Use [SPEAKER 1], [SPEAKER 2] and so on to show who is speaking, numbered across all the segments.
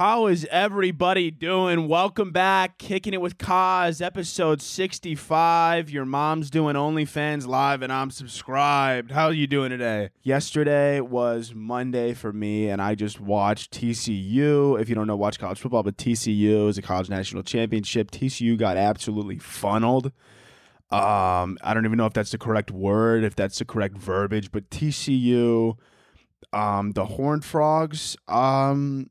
[SPEAKER 1] How is everybody doing? Welcome back. Kicking it with Koz, episode 65. Your mom's doing OnlyFans live and I'm subscribed. How are you doing today? Yesterday was Monday for me and I just watched TCU. If you don't know, watch college football, but TCU is a college national championship. TCU got absolutely funneled. Um, I don't even know if that's the correct word, if that's the correct verbiage, but TCU, um, the Horned Frogs, um,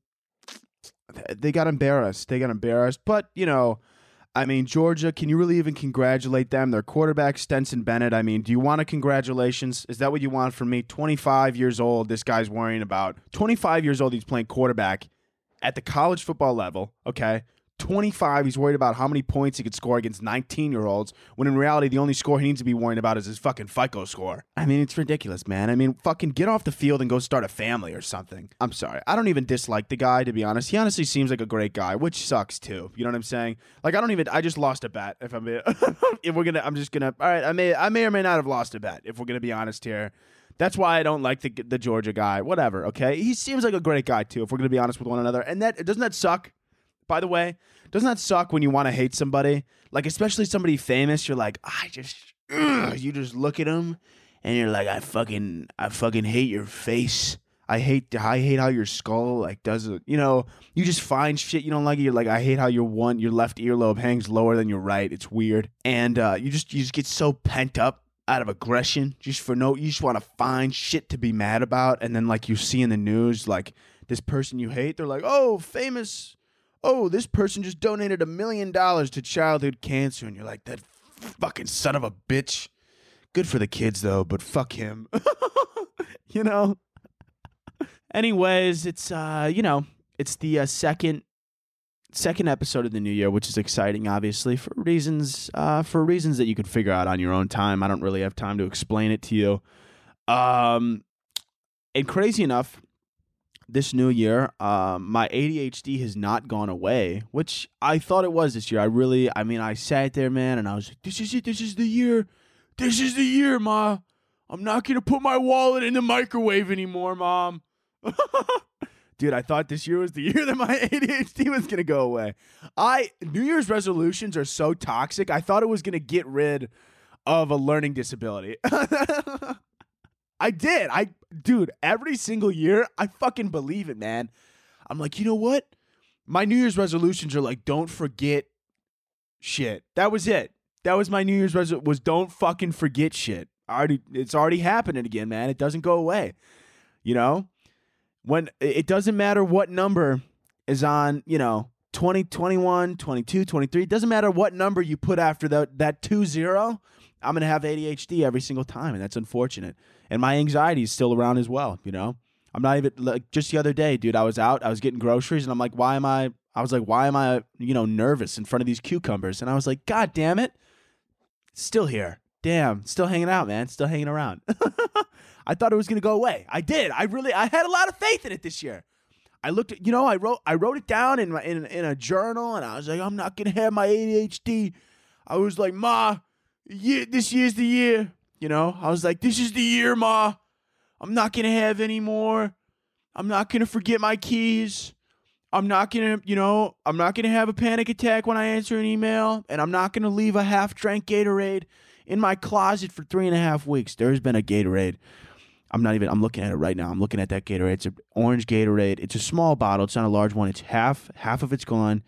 [SPEAKER 1] they got embarrassed. They got embarrassed. But, you know, I mean, Georgia, can you really even congratulate them? Their quarterback, Stetson Bennett. I mean, do you want a congratulations? Is that what you want from me? 25 years old, this guy's worrying about. 25 years old, he's playing quarterback at the college football level, okay? 25, he's worried about how many points he could score against 19 year olds, when in reality, the only score he needs to be worrying about is his fucking FICO score. I mean, it's ridiculous, man. I mean, fucking get off the field and go start a family or something. I'm sorry. I don't even dislike the guy, to be honest. He honestly seems like a great guy, which sucks too. You know what I'm saying? Like, I don't even, I just lost a bet. If I'm, if we're gonna, I'm just gonna, all right, I may, I may or may not have lost a bet, if we're gonna be honest here. That's why I don't like the the Georgia guy. Whatever, okay? He seems like a great guy too, if we're gonna be honest with one another. And that doesn't that suck? By the way. Doesn't that suck when you want to hate somebody? Like, especially somebody famous, you're like, I just, ugh. you just look at them and you're like, I fucking, I fucking hate your face. I hate, I hate how your skull like does it. You know, you just find shit you don't like. You're like, I hate how your one, your left earlobe hangs lower than your right. It's weird, and uh, you just, you just get so pent up out of aggression, just for no, you just want to find shit to be mad about, and then like you see in the news, like this person you hate, they're like, oh, famous oh, this person just donated a million dollars to childhood cancer. And you're like, that fucking son of a bitch. Good for the kids, though, but fuck him. you know? Anyways, it's, uh, you know, it's the uh, second second episode of the new year which is exciting obviously for reasons uh, for reasons that you could figure out on your own time i don't really have time to explain it to you um and crazy enough this new year, um, my ADHD has not gone away, which I thought it was this year. I really, I mean, I sat there, man, and I was like, this is it. This is the year. This is the year, Ma. I'm not going to put my wallet in the microwave anymore, Mom. Dude, I thought this year was the year that my ADHD was going to go away. I New Year's resolutions are so toxic. I thought it was going to get rid of a learning disability. I did. I dude, every single year, I fucking believe it, man. I'm like, you know what? My New Year's resolutions are like, don't forget shit. That was it. That was my New Year's resolution was don't fucking forget shit. already it's already happening again, man. It doesn't go away. You know? When it doesn't matter what number is on, you know, 20, 21, 22, 23. It doesn't matter what number you put after that that 2 0. I'm to have ADHD every single time, and that's unfortunate. And my anxiety is still around as well, you know? I'm not even like just the other day, dude. I was out, I was getting groceries, and I'm like, why am I? I was like, why am I, you know, nervous in front of these cucumbers? And I was like, God damn it, still here. Damn, still hanging out, man. Still hanging around. I thought it was gonna go away. I did. I really, I had a lot of faith in it this year. I looked at, you know, I wrote, I wrote it down in my, in in a journal, and I was like, I'm not gonna have my ADHD. I was like, Ma, yeah, this year's the year. You know, I was like, this is the year, Ma. I'm not going to have any more. I'm not going to forget my keys. I'm not going to, you know, I'm not going to have a panic attack when I answer an email. And I'm not going to leave a half drank Gatorade in my closet for three and a half weeks. There's been a Gatorade. I'm not even, I'm looking at it right now. I'm looking at that Gatorade. It's an orange Gatorade. It's a small bottle. It's not a large one. It's half, half of it's gone.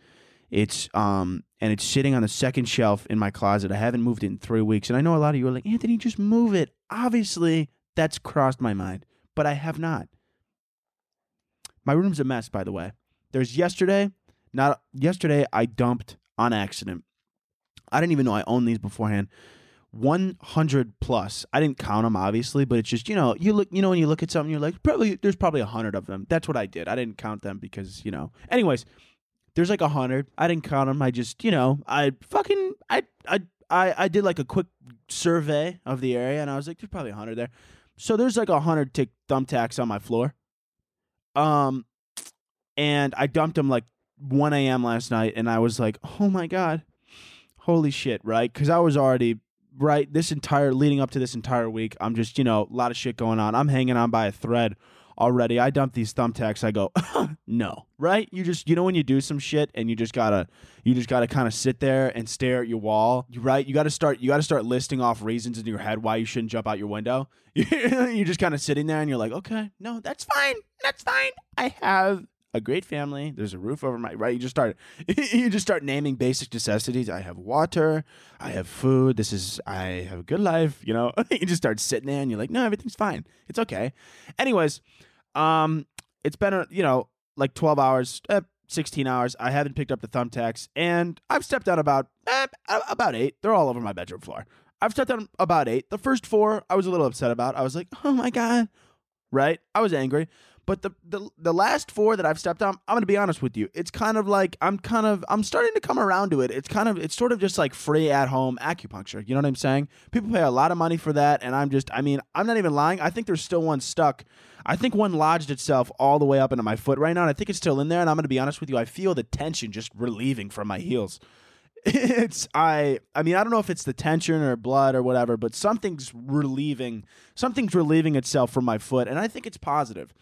[SPEAKER 1] It's um and it's sitting on the second shelf in my closet. I haven't moved it in three weeks. And I know a lot of you are like, Anthony, just move it. Obviously, that's crossed my mind, but I have not. My room's a mess, by the way. There's yesterday, not yesterday, I dumped on accident. I didn't even know I owned these beforehand. 100 plus. I didn't count them obviously, but it's just you know you look you know when you look at something you're like probably there's probably a hundred of them. That's what I did. I didn't count them because you know. Anyways, there's like a hundred. I didn't count them. I just, you know, I fucking, I, I, I, I did like a quick survey of the area, and I was like, there's probably a hundred there. So there's like a hundred tick thumbtacks on my floor. Um, and I dumped them like 1 a.m. last night, and I was like, oh my god, holy shit, right? Because I was already right this entire leading up to this entire week. I'm just, you know, a lot of shit going on. I'm hanging on by a thread already. I dump these thumbtacks. I go, no, right? You just, you know, when you do some shit and you just gotta, you just gotta kind of sit there and stare at your wall, right? You gotta start, you gotta start listing off reasons in your head why you shouldn't jump out your window. you're just kind of sitting there and you're like, okay, no, that's fine, that's fine. I have a great family. There's a roof over my right. You just start you just start naming basic necessities. I have water. I have food. This is I have a good life. You know, you just start sitting there and you're like, no, everything's fine. It's okay. Anyways, um, it's been a you know like 12 hours, eh, 16 hours. I haven't picked up the thumbtacks, and I've stepped out about eh, about eight. They're all over my bedroom floor. I've stepped out about eight. The first four, I was a little upset about. I was like, oh my god, right? I was angry. But the, the the last four that I've stepped on, I'm gonna be honest with you. It's kind of like I'm kind of I'm starting to come around to it. It's kind of it's sort of just like free at home acupuncture. You know what I'm saying? People pay a lot of money for that, and I'm just I mean I'm not even lying. I think there's still one stuck. I think one lodged itself all the way up into my foot right now, and I think it's still in there. And I'm gonna be honest with you. I feel the tension just relieving from my heels. It's I I mean I don't know if it's the tension or blood or whatever, but something's relieving something's relieving itself from my foot, and I think it's positive.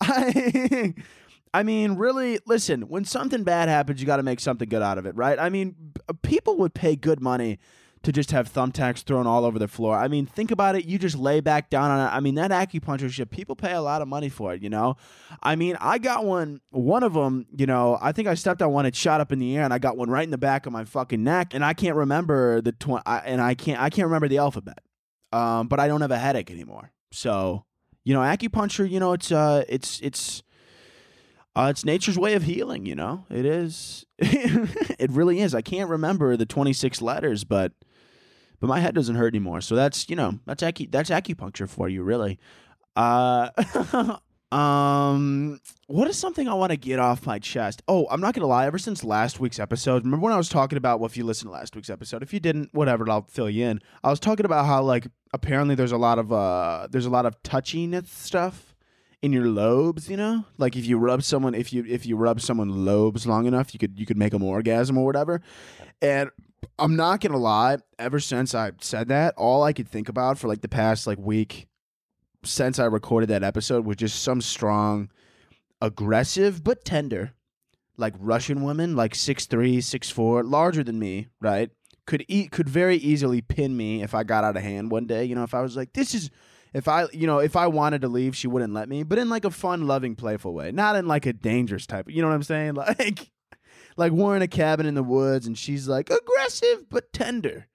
[SPEAKER 1] I, I mean, really, listen, when something bad happens, you got to make something good out of it, right? I mean, people would pay good money to just have thumbtacks thrown all over the floor. I mean, think about it. You just lay back down on it. I mean, that acupuncture shit, people pay a lot of money for it, you know? I mean, I got one, one of them, you know, I think I stepped on one, it shot up in the air, and I got one right in the back of my fucking neck, and I can't remember the, tw- I, and I can't, I can't remember the alphabet. Um, but I don't have a headache anymore. So you know, acupuncture, you know, it's uh it's it's uh, it's nature's way of healing, you know. It is. it really is. I can't remember the 26 letters, but but my head doesn't hurt anymore. So that's, you know, that's acu- that's acupuncture for you, really. Uh Um, what is something I want to get off my chest? Oh, I'm not gonna lie. Ever since last week's episode, remember when I was talking about? Well, if you listened to last week's episode, if you didn't, whatever, I'll fill you in. I was talking about how like apparently there's a lot of uh there's a lot of touchiness stuff in your lobes. You know, like if you rub someone, if you if you rub someone lobes long enough, you could you could make them orgasm or whatever. And I'm not gonna lie. Ever since I said that, all I could think about for like the past like week since I recorded that episode was just some strong, aggressive but tender, like Russian woman, like six three, six four, larger than me, right? Could eat could very easily pin me if I got out of hand one day. You know, if I was like, this is if I you know, if I wanted to leave, she wouldn't let me, but in like a fun, loving, playful way. Not in like a dangerous type. You know what I'm saying? Like like we're in a cabin in the woods and she's like aggressive but tender.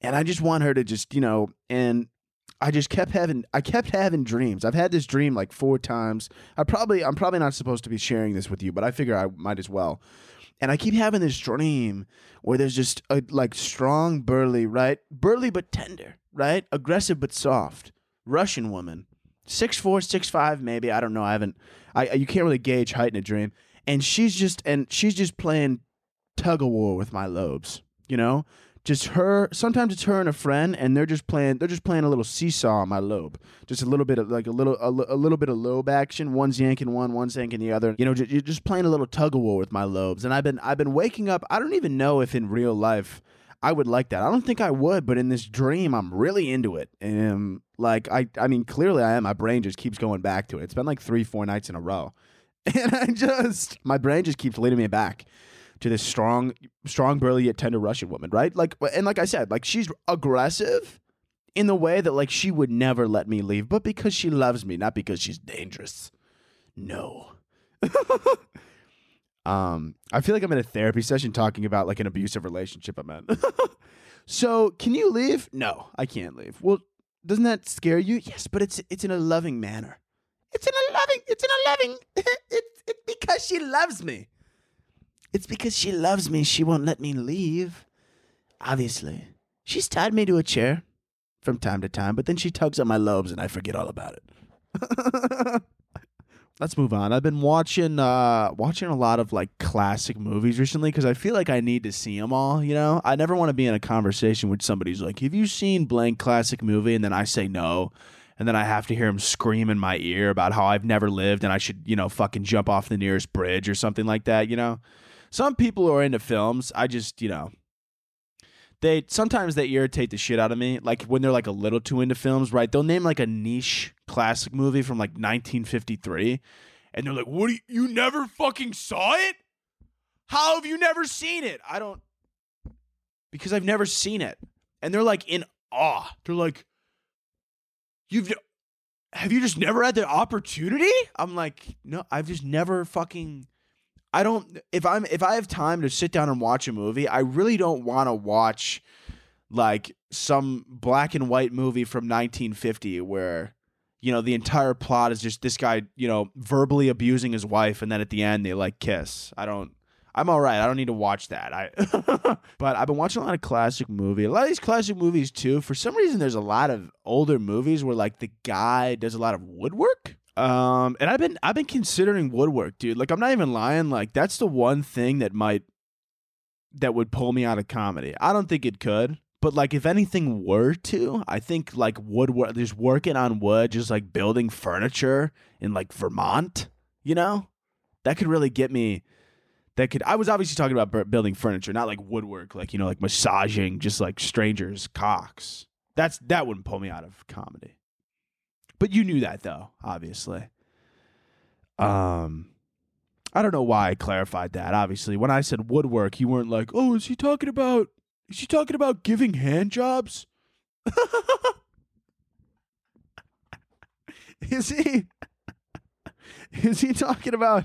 [SPEAKER 1] And I just want her to just, you know, and I just kept having I kept having dreams. I've had this dream like four times. I probably I'm probably not supposed to be sharing this with you, but I figure I might as well. And I keep having this dream where there's just a like strong, burly, right? Burly but tender, right? Aggressive but soft. Russian woman. Six four, six five, maybe. I don't know. I haven't I you can't really gauge height in a dream. And she's just and she's just playing tug of war with my lobes, you know? Just her sometimes it's her and a friend and they're just playing they're just playing a little seesaw on my lobe. Just a little bit of like a little a, a little bit of lobe action one's yanking one one's yanking the other. You know you're just playing a little tug of war with my lobes. And i've been i've been waking up i don't even know if in real life i would like that. I don't think i would but in this dream i'm really into it. And like i i mean clearly i am. My brain just keeps going back to it. It's been like three four nights in a row. And i just my brain just keeps leading me back to this strong, strong, burly yet tender Russian woman, right? Like, and like I said, like she's aggressive in the way that like she would never let me leave, but because she loves me, not because she's dangerous. No. um, I feel like I'm in a therapy session talking about like an abusive relationship I'm in. so, can you leave? No, I can't leave. Well, doesn't that scare you? Yes, but it's it's in a loving manner. It's in a loving. It's in a loving. it's it's because she loves me. It's because she loves me. She won't let me leave. Obviously. She's tied me to a chair from time to time, but then she tugs at my lobes and I forget all about it. Let's move on. I've been watching uh watching a lot of like classic movies recently because I feel like I need to see them all, you know? I never want to be in a conversation with somebody who's like, "Have you seen blank classic movie?" and then I say no. And then I have to hear him scream in my ear about how I've never lived and I should, you know, fucking jump off the nearest bridge or something like that, you know? Some people who are into films, I just, you know, they sometimes they irritate the shit out of me. Like when they're like a little too into films, right? They'll name like a niche classic movie from like 1953, and they're like, "What? You, you never fucking saw it? How have you never seen it? I don't because I've never seen it." And they're like in awe. They're like, "You've have you just never had the opportunity?" I'm like, "No, I've just never fucking." I don't if I'm if I have time to sit down and watch a movie, I really don't want to watch like some black and white movie from 1950 where you know the entire plot is just this guy, you know, verbally abusing his wife and then at the end they like kiss. I don't I'm all right. I don't need to watch that. I but I've been watching a lot of classic movies. A lot of these classic movies too. For some reason there's a lot of older movies where like the guy does a lot of woodwork. Um, and I've been I've been considering woodwork, dude. Like I'm not even lying. Like that's the one thing that might that would pull me out of comedy. I don't think it could, but like if anything were to, I think like woodwork, just working on wood, just like building furniture in like Vermont, you know, that could really get me. That could. I was obviously talking about building furniture, not like woodwork, like you know, like massaging just like strangers' cocks. That's that wouldn't pull me out of comedy. But you knew that though, obviously. Um I don't know why I clarified that. Obviously, when I said woodwork, you weren't like, "Oh, is he talking about is he talking about giving hand jobs?" is he Is he talking about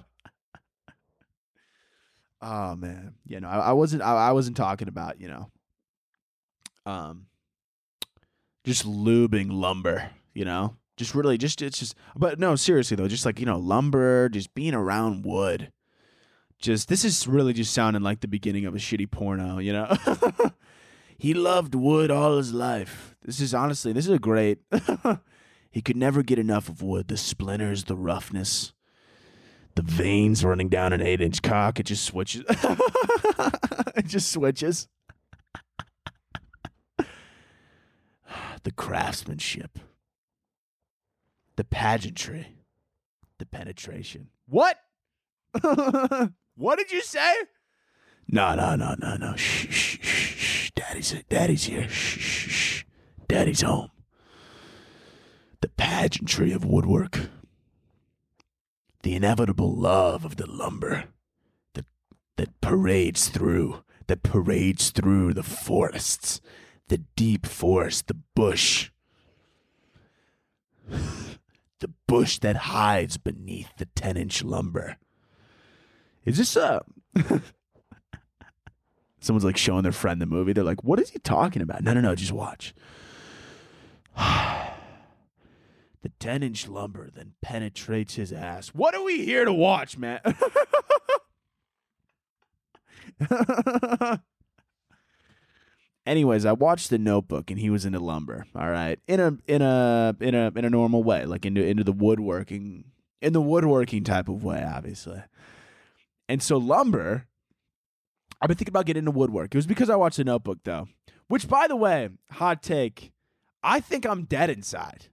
[SPEAKER 1] Oh man. You know, I, I wasn't I, I wasn't talking about, you know, um just lubing lumber, you know? Just really, just it's just. But no, seriously though, just like you know, lumber, just being around wood. Just this is really just sounding like the beginning of a shitty porno, you know. he loved wood all his life. This is honestly, this is a great. he could never get enough of wood. The splinters, the roughness, the veins running down an eight-inch cock. It just switches. it just switches. the craftsmanship the pageantry, the penetration. What? what did you say? No, no, no, no, no. Shh, shh, shh, shh. Daddy's, daddy's here. Shh, shh, shh. Daddy's home. The pageantry of woodwork. The inevitable love of the lumber that, that parades through, that parades through the forests, the deep forest, the bush the bush that hides beneath the 10 inch lumber. Is this uh, a. Someone's like showing their friend the movie. They're like, what is he talking about? No, no, no, just watch. the 10 inch lumber then penetrates his ass. What are we here to watch, man? Anyways, I watched The Notebook and he was into lumber. All right, in a in a in a in a normal way, like into into the woodworking in the woodworking type of way, obviously. And so lumber, I've been thinking about getting into woodwork. It was because I watched The Notebook, though. Which, by the way, hot take, I think I'm dead inside.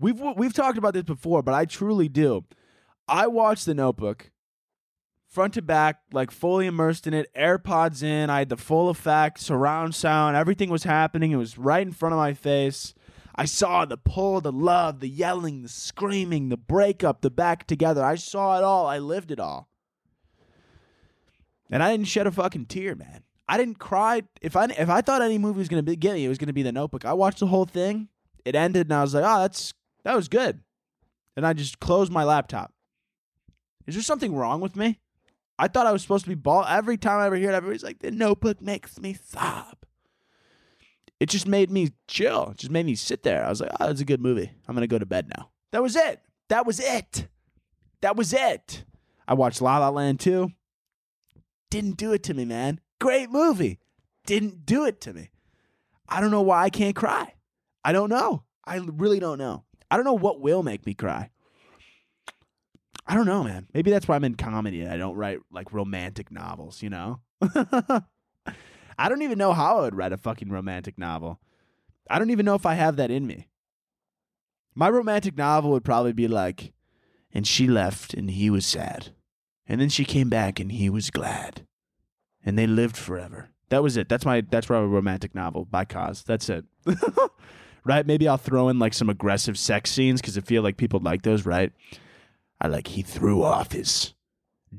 [SPEAKER 1] We've we've talked about this before, but I truly do. I watched The Notebook front to back, like fully immersed in it, AirPods in. I had the full effect, surround sound, everything was happening. It was right in front of my face. I saw the pull, the love, the yelling, the screaming, the breakup, the back together. I saw it all. I lived it all. And I didn't shed a fucking tear, man. I didn't cry. If I if I thought any movie was gonna be, get me, it was gonna be The Notebook. I watched the whole thing. It ended, and I was like, "Oh, that's that was good." And I just closed my laptop. Is there something wrong with me? I thought I was supposed to be ball. Every time I ever hear it, everybody's like, the notebook makes me sob. It just made me chill. It just made me sit there. I was like, oh, it's a good movie. I'm going to go to bed now. That was it. That was it. That was it. I watched La La Land too. Didn't do it to me, man. Great movie. Didn't do it to me. I don't know why I can't cry. I don't know. I really don't know. I don't know what will make me cry. I don't know, man. Maybe that's why I'm in comedy and I don't write like romantic novels, you know? I don't even know how I would write a fucking romantic novel. I don't even know if I have that in me. My romantic novel would probably be like, and she left and he was sad. And then she came back and he was glad. And they lived forever. That was it. That's my that's probably my romantic novel by Koz. That's it. right? Maybe I'll throw in like some aggressive sex scenes because I feel like people like those, right? I like he threw off his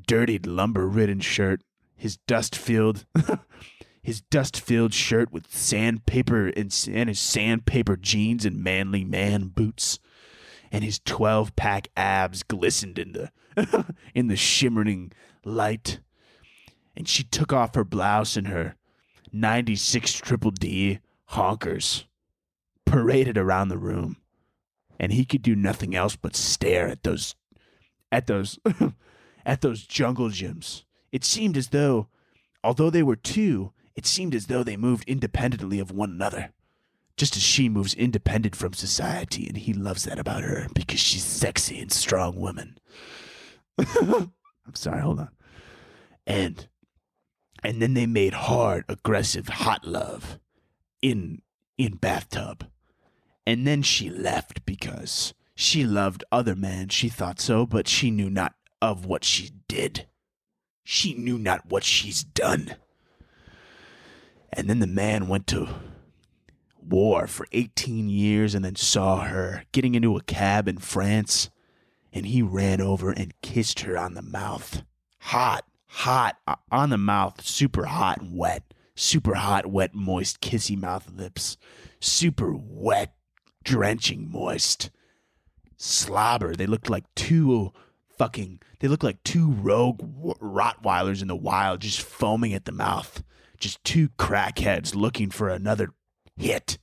[SPEAKER 1] dirtied lumber ridden shirt, his dust filled his dust filled shirt with sandpaper and, and his sandpaper jeans and manly man boots. And his twelve pack abs glistened in the in the shimmering light. And she took off her blouse and her 96 triple D honkers paraded around the room. And he could do nothing else but stare at those at those at those jungle gyms. It seemed as though although they were two, it seemed as though they moved independently of one another. Just as she moves independent from society, and he loves that about her because she's sexy and strong woman. I'm sorry, hold on. And and then they made hard, aggressive, hot love in in bathtub. And then she left because she loved other men, she thought so, but she knew not of what she did. She knew not what she's done. And then the man went to war for 18 years and then saw her getting into a cab in France and he ran over and kissed her on the mouth. Hot, hot, uh, on the mouth, super hot and wet. Super hot, wet, moist, kissy mouth lips. Super wet, drenching moist. Slobber. They looked like two fucking, they looked like two rogue Rottweilers in the wild just foaming at the mouth. Just two crackheads looking for another hit.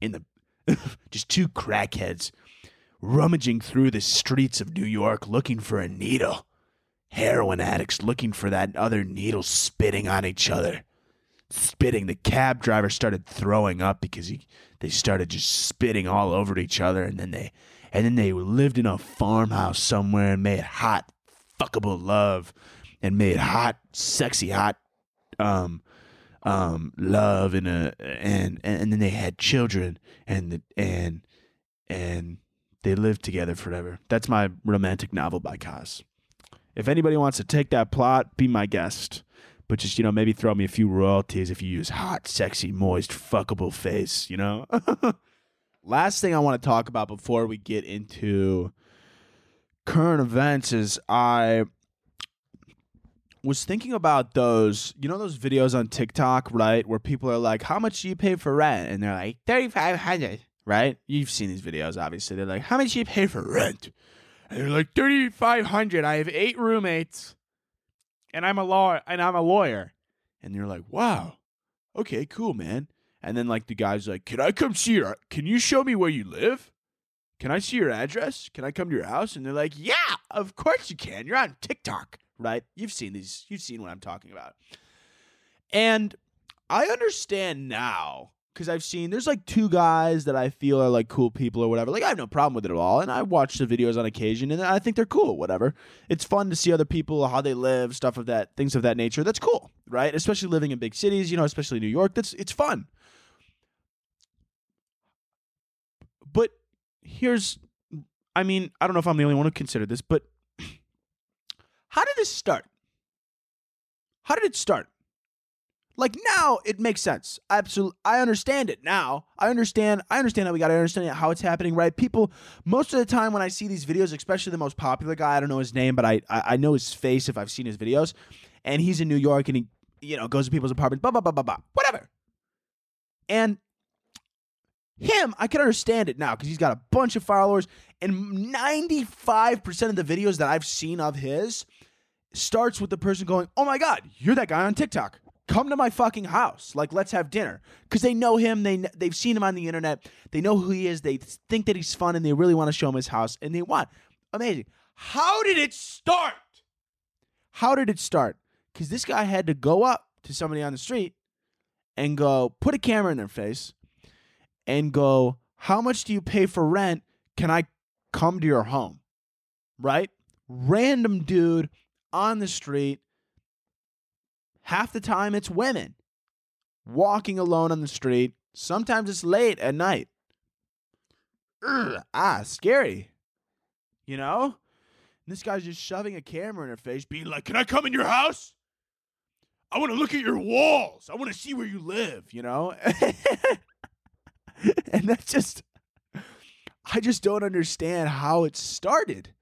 [SPEAKER 1] In the, just two crackheads rummaging through the streets of New York looking for a needle. Heroin addicts looking for that other needle, spitting on each other. Spitting. The cab driver started throwing up because he, they started just spitting all over each other, and then they, and then they lived in a farmhouse somewhere and made hot, fuckable love, and made hot, sexy, hot, um, um, love, and a, and and then they had children, and and and they lived together forever. That's my romantic novel by Koz. If anybody wants to take that plot, be my guest. But just, you know, maybe throw me a few royalties if you use hot, sexy, moist, fuckable face, you know? Last thing I want to talk about before we get into current events is I was thinking about those, you know, those videos on TikTok, right? Where people are like, how much do you pay for rent? And they're like, 3500 right? You've seen these videos, obviously. They're like, how much do you pay for rent? And they're like, thirty five hundred. I have eight roommates, and I'm a law and I'm a lawyer. And you're like, wow, okay, cool, man. And then like the guy's like, can I come see your? Can you show me where you live? Can I see your address? Can I come to your house? And they're like, yeah, of course you can. You're on TikTok, right? You've seen these. You've seen what I'm talking about. And I understand now because I've seen there's like two guys that I feel are like cool people or whatever. Like I have no problem with it at all, and I watch the videos on occasion, and I think they're cool. Whatever. It's fun to see other people how they live, stuff of that, things of that nature. That's cool, right? Especially living in big cities, you know, especially New York. That's it's fun. But here's, I mean, I don't know if I'm the only one who considered this, but how did this start? How did it start? Like now it makes sense. Absolutely. I understand it now. I understand I understand that we got to understand how it's happening, right? People most of the time when I see these videos, especially the most popular guy, I don't know his name, but I I know his face if I've seen his videos. And he's in New York and he you know goes to people's apartments, blah blah blah blah blah. Whatever. And him, I can understand it now because he's got a bunch of followers, and 95% of the videos that I've seen of his starts with the person going, Oh my God, you're that guy on TikTok. Come to my fucking house. Like let's have dinner. Because they know him they they've seen him on the internet they know who he is they think that he's fun and they really want to show him his house and they want. Amazing. How did it start? How did it start? Because this guy had to go up to somebody on the street and go put a camera in their face and go how much do you pay for rent can i come to your home right random dude on the street Half the time it's women walking alone on the street. Sometimes it's late at night. Urgh, ah, scary. You know? And this guy's just shoving a camera in her face, being like, Can I come in your house? I want to look at your walls. I want to see where you live, you know? and that's just I just don't understand how it started.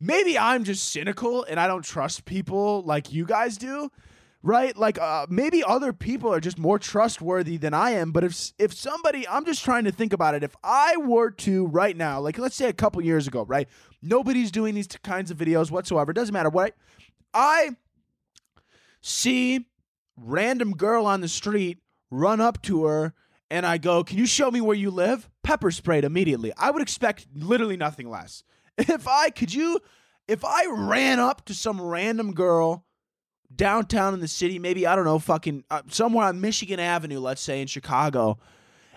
[SPEAKER 1] Maybe I'm just cynical and I don't trust people like you guys do, right? Like uh, maybe other people are just more trustworthy than I am. But if if somebody, I'm just trying to think about it. If I were to right now, like let's say a couple years ago, right? Nobody's doing these kinds of videos whatsoever. It Doesn't matter what. I see random girl on the street run up to her and I go, "Can you show me where you live?" Pepper sprayed immediately. I would expect literally nothing less. If I could you if I ran up to some random girl downtown in the city, maybe I don't know, fucking uh, somewhere on Michigan Avenue, let's say in Chicago,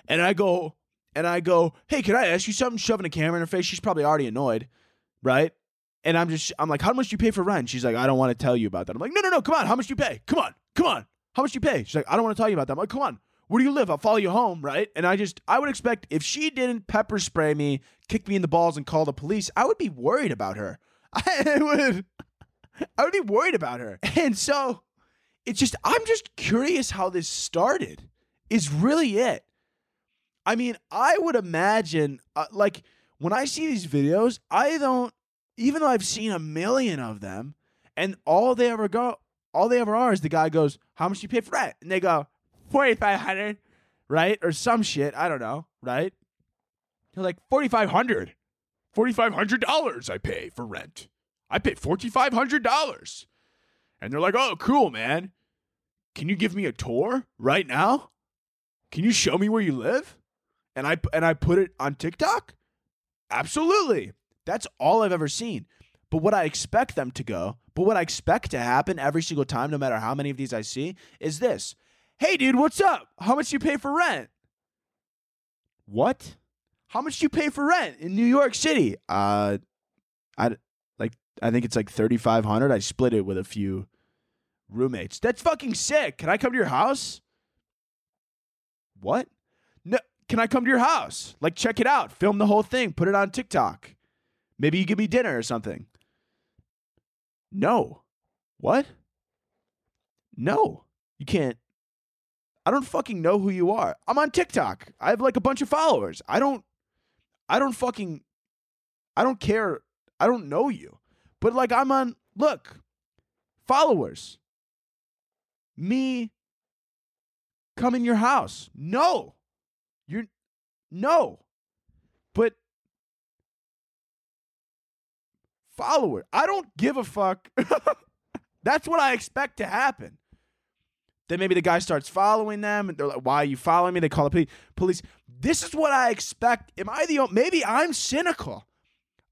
[SPEAKER 1] and I go and I go, "Hey, can I ask you something?" Shoving a camera in her face. She's probably already annoyed, right? And I'm just, I'm like, "How much do you pay for rent?" She's like, "I don't want to tell you about that." I'm like, "No, no, no, come on. How much do you pay? Come on, come on. How much do you pay?" She's like, "I don't want to tell you about that." I'm like, "Come on." Where do you live? I'll follow you home, right? And I just, I would expect if she didn't pepper spray me, kick me in the balls, and call the police, I would be worried about her. I would, I would be worried about her. And so it's just, I'm just curious how this started, is really it. I mean, I would imagine, uh, like, when I see these videos, I don't, even though I've seen a million of them, and all they ever go, all they ever are is the guy goes, How much do you pay for that? And they go, 4500 right? Or some shit. I don't know, right? They're like, 4500 $4,500 I pay for rent. I pay $4,500. And they're like, oh, cool, man. Can you give me a tour right now? Can you show me where you live? And I and I put it on TikTok? Absolutely. That's all I've ever seen. But what I expect them to go, but what I expect to happen every single time, no matter how many of these I see, is this. Hey, dude, what's up? How much you pay for rent? What? How much do you pay for rent in New York City? Uh, I like. I think it's like thirty five hundred. I split it with a few roommates. That's fucking sick. Can I come to your house? What? No. Can I come to your house? Like, check it out. Film the whole thing. Put it on TikTok. Maybe you give me dinner or something. No. What? No. You can't. I don't fucking know who you are. I'm on TikTok. I have like a bunch of followers. I don't I don't fucking I don't care. I don't know you. But like I'm on look, followers. Me come in your house. No. You're no. But follower. I don't give a fuck. That's what I expect to happen. Then maybe the guy starts following them, and they're like, "Why are you following me?" They call the police. This is what I expect. Am I the only? Maybe I'm cynical.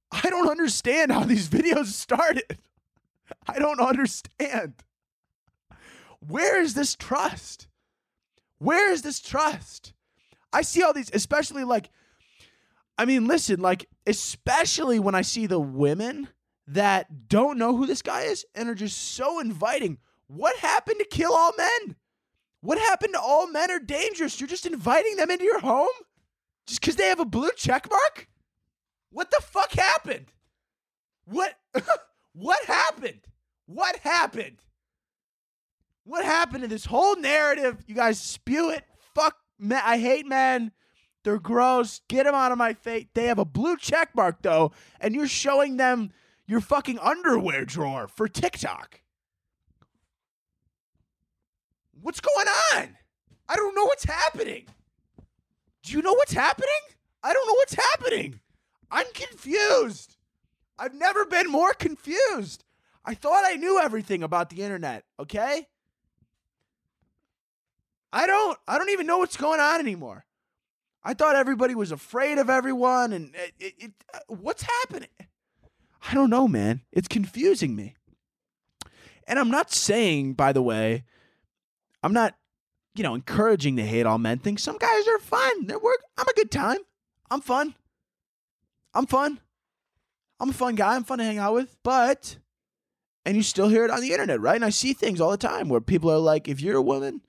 [SPEAKER 1] I don't understand how these videos started. I don't understand. Where is this trust? Where is this trust? I see all these, especially like, I mean, listen, like, especially when I see the women that don't know who this guy is and are just so inviting. What happened to kill all men? What happened to all men are dangerous? You're just inviting them into your home just because they have a blue check mark? What the fuck happened? What what happened? What happened? What happened to this whole narrative? You guys spew it. Fuck men. I hate men. They're gross. Get them out of my face. They have a blue check mark though, and you're showing them your fucking underwear drawer for TikTok. What's going on? I don't know what's happening. Do you know what's happening? I don't know what's happening. I'm confused. I've never been more confused. I thought I knew everything about the internet, okay? I don't I don't even know what's going on anymore. I thought everybody was afraid of everyone and it, it, it uh, what's happening? I don't know, man. It's confusing me. And I'm not saying, by the way, I'm not, you know, encouraging the hate all men thing. Some guys are fun. They're work. I'm a good time. I'm fun. I'm fun. I'm a fun guy. I'm fun to hang out with. But, and you still hear it on the internet, right? And I see things all the time where people are like, if you're a woman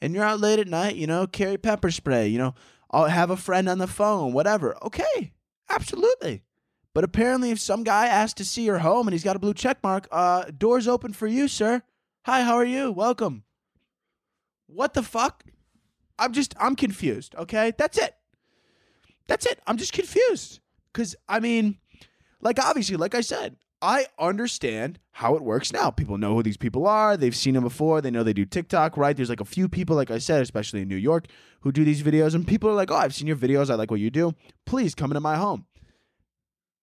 [SPEAKER 1] and you're out late at night, you know, carry pepper spray, you know, I'll have a friend on the phone, whatever. Okay, absolutely. But apparently, if some guy asks to see your home and he's got a blue check mark, uh, doors open for you, sir. Hi, how are you? Welcome. What the fuck? I'm just I'm confused, okay? That's it. That's it. I'm just confused. Cuz I mean, like obviously, like I said, I understand how it works now. People know who these people are. They've seen them before. They know they do TikTok, right? There's like a few people, like I said, especially in New York, who do these videos. And people are like, oh, I've seen your videos. I like what you do. Please come into my home.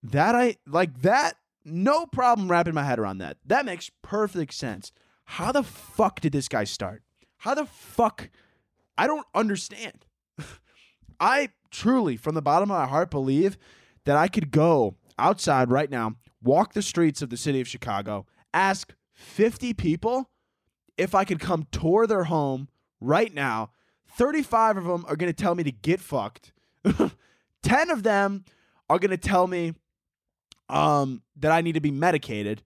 [SPEAKER 1] That I like that. No problem wrapping my head around that. That makes perfect sense. How the fuck did this guy start? How the fuck? I don't understand. I truly, from the bottom of my heart, believe that I could go outside right now, walk the streets of the city of Chicago, ask 50 people if I could come tour their home right now. 35 of them are going to tell me to get fucked. 10 of them are going to tell me um, that I need to be medicated.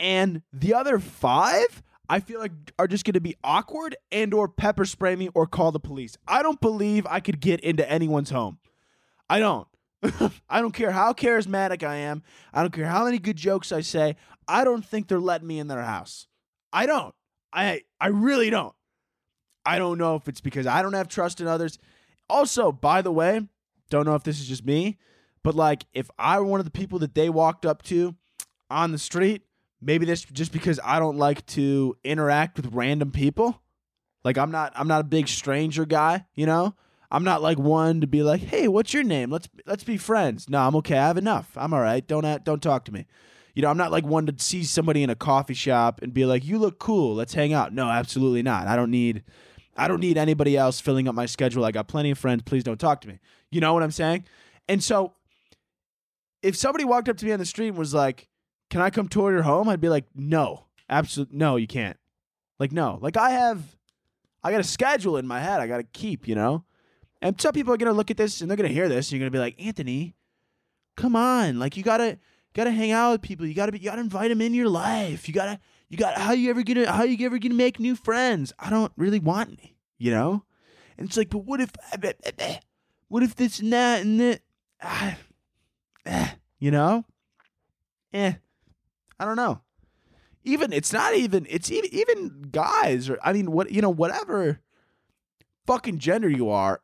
[SPEAKER 1] And the other five, I feel like are just going to be awkward and or pepper spray me or call the police. I don't believe I could get into anyone's home. I don't. I don't care how charismatic I am. I don't care how many good jokes I say. I don't think they're letting me in their house. I don't. I I really don't. I don't know if it's because I don't have trust in others. Also, by the way, don't know if this is just me, but like if I were one of the people that they walked up to on the street, maybe this just because I don't like to interact with random people. Like I'm not I'm not a big stranger guy, you know? I'm not like one to be like, "Hey, what's your name? Let's let's be friends." No, I'm okay. I have enough. I'm all right. Don't don't talk to me. You know, I'm not like one to see somebody in a coffee shop and be like, "You look cool. Let's hang out." No, absolutely not. I don't need I don't need anybody else filling up my schedule. I got plenty of friends. Please don't talk to me. You know what I'm saying? And so if somebody walked up to me on the street and was like, "Can I come tour your home?" I'd be like, "No. Absolutely no, you can't." Like no. Like I have I got a schedule in my head I got to keep, you know? And some people are gonna look at this and they're gonna hear this and you're gonna be like, Anthony, come on, like you gotta gotta hang out with people. You gotta be you gotta invite them in your life. You gotta you got how you ever gonna how you ever gonna make new friends? I don't really want any, you know. And it's like, but what if what if this and that and that, ah, eh, you know? Eh, I don't know. Even it's not even it's even even guys or I mean what you know whatever fucking gender you are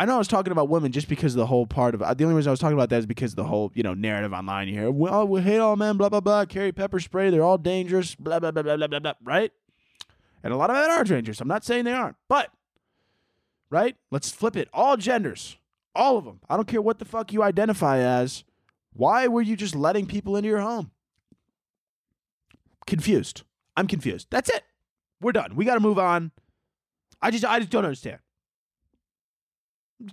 [SPEAKER 1] I know I was talking about women just because the whole part of the only reason I was talking about that is because the whole you know narrative online. here. well, we hate all men, blah blah blah, carry pepper spray, they're all dangerous, blah blah blah blah blah blah, blah right? And a lot of men are dangerous. I'm not saying they aren't, but right? Let's flip it. All genders, all of them. I don't care what the fuck you identify as. Why were you just letting people into your home? Confused. I'm confused. That's it. We're done. We got to move on. I just I just don't understand.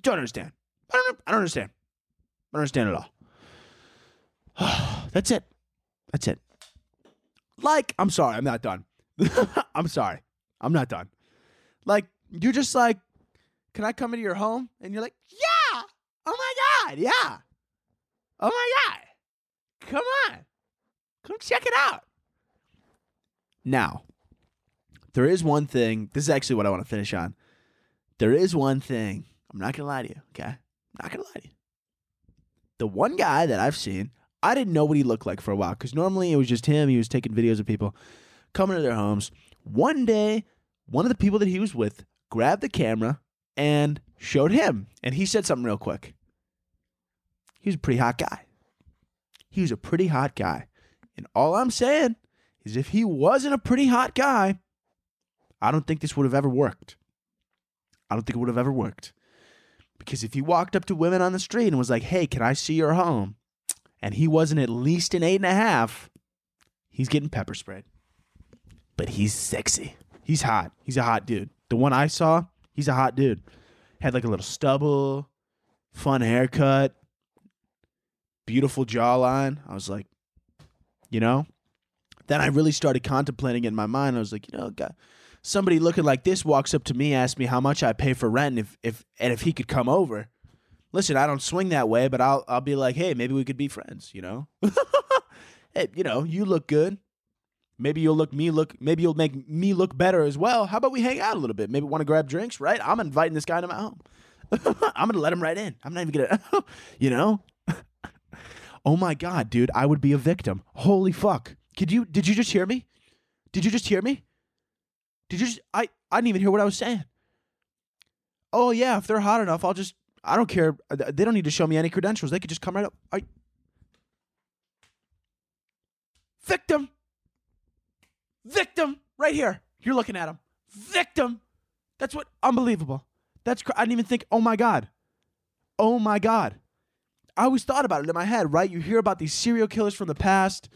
[SPEAKER 1] Don't understand. I don't. I don't understand. I don't understand at all. That's it. That's it. Like, I'm sorry, I'm not done. I'm sorry, I'm not done. Like, you're just like, can I come into your home? And you're like, yeah. Oh my god, yeah. Oh my god, come on, come check it out. Now, there is one thing. This is actually what I want to finish on. There is one thing I'm not gonna lie to you, okay? I'm not gonna lie to you. The one guy that I've seen, I didn't know what he looked like for a while because normally it was just him. He was taking videos of people coming to their homes. One day, one of the people that he was with grabbed the camera and showed him, and he said something real quick. He was a pretty hot guy. He was a pretty hot guy. And all I'm saying is if he wasn't a pretty hot guy, I don't think this would have ever worked. I don't think it would have ever worked. Because if he walked up to women on the street and was like, hey, can I see your home? And he wasn't at least an eight and a half, he's getting pepper sprayed. But he's sexy. He's hot. He's a hot dude. The one I saw, he's a hot dude. Had like a little stubble, fun haircut, beautiful jawline. I was like, you know? Then I really started contemplating it in my mind. I was like, you know, God, somebody looking like this walks up to me, asks me how much I pay for rent, and if if and if he could come over. Listen, I don't swing that way, but I'll I'll be like, hey, maybe we could be friends. You know, hey, you know, you look good. Maybe you'll look me look. Maybe you'll make me look better as well. How about we hang out a little bit? Maybe want to grab drinks, right? I'm inviting this guy to my home. I'm gonna let him right in. I'm not even gonna, you know. oh my god, dude, I would be a victim. Holy fuck! Could you? Did you just hear me? Did you just hear me? Did you? Just, I I didn't even hear what I was saying. Oh yeah, if they're hot enough, I'll just. I don't care. They don't need to show me any credentials. They could just come right up. I. Victim. Victim. Right here. You're looking at him. Victim. That's what. Unbelievable. That's. Cr- I didn't even think. Oh my god. Oh my god. I always thought about it in my head. Right. You hear about these serial killers from the past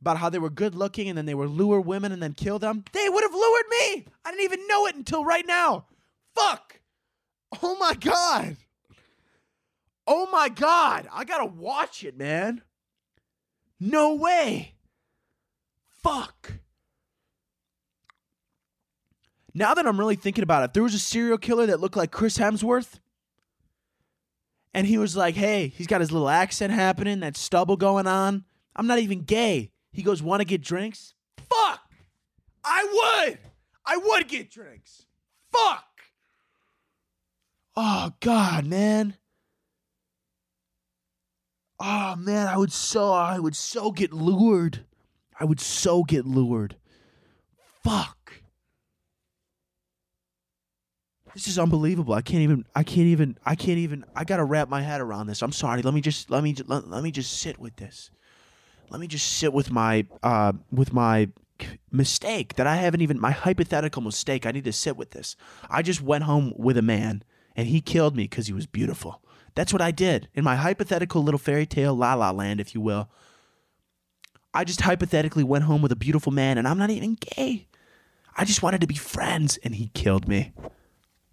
[SPEAKER 1] about how they were good looking and then they would lure women and then kill them. They would have lured me. I didn't even know it until right now. Fuck. Oh my God. Oh my God. I gotta watch it, man. No way. Fuck. Now that I'm really thinking about it, there was a serial killer that looked like Chris Hemsworth, and he was like, hey, he's got his little accent happening, that stubble going on. I'm not even gay. He goes, want to get drinks? Fuck! I would! I would get drinks. Fuck! Oh, God, man. Oh, man, I would so, I would so get lured. I would so get lured. Fuck. This is unbelievable. I can't even. I can't even. I can't even. I gotta wrap my head around this. I'm sorry. Let me just. Let me. Let, let me just sit with this let me just sit with my uh, with my mistake that I haven't even my hypothetical mistake. I need to sit with this. I just went home with a man and he killed me because he was beautiful. That's what I did in my hypothetical little fairy tale la la land, if you will. I just hypothetically went home with a beautiful man and I'm not even gay. I just wanted to be friends and he killed me.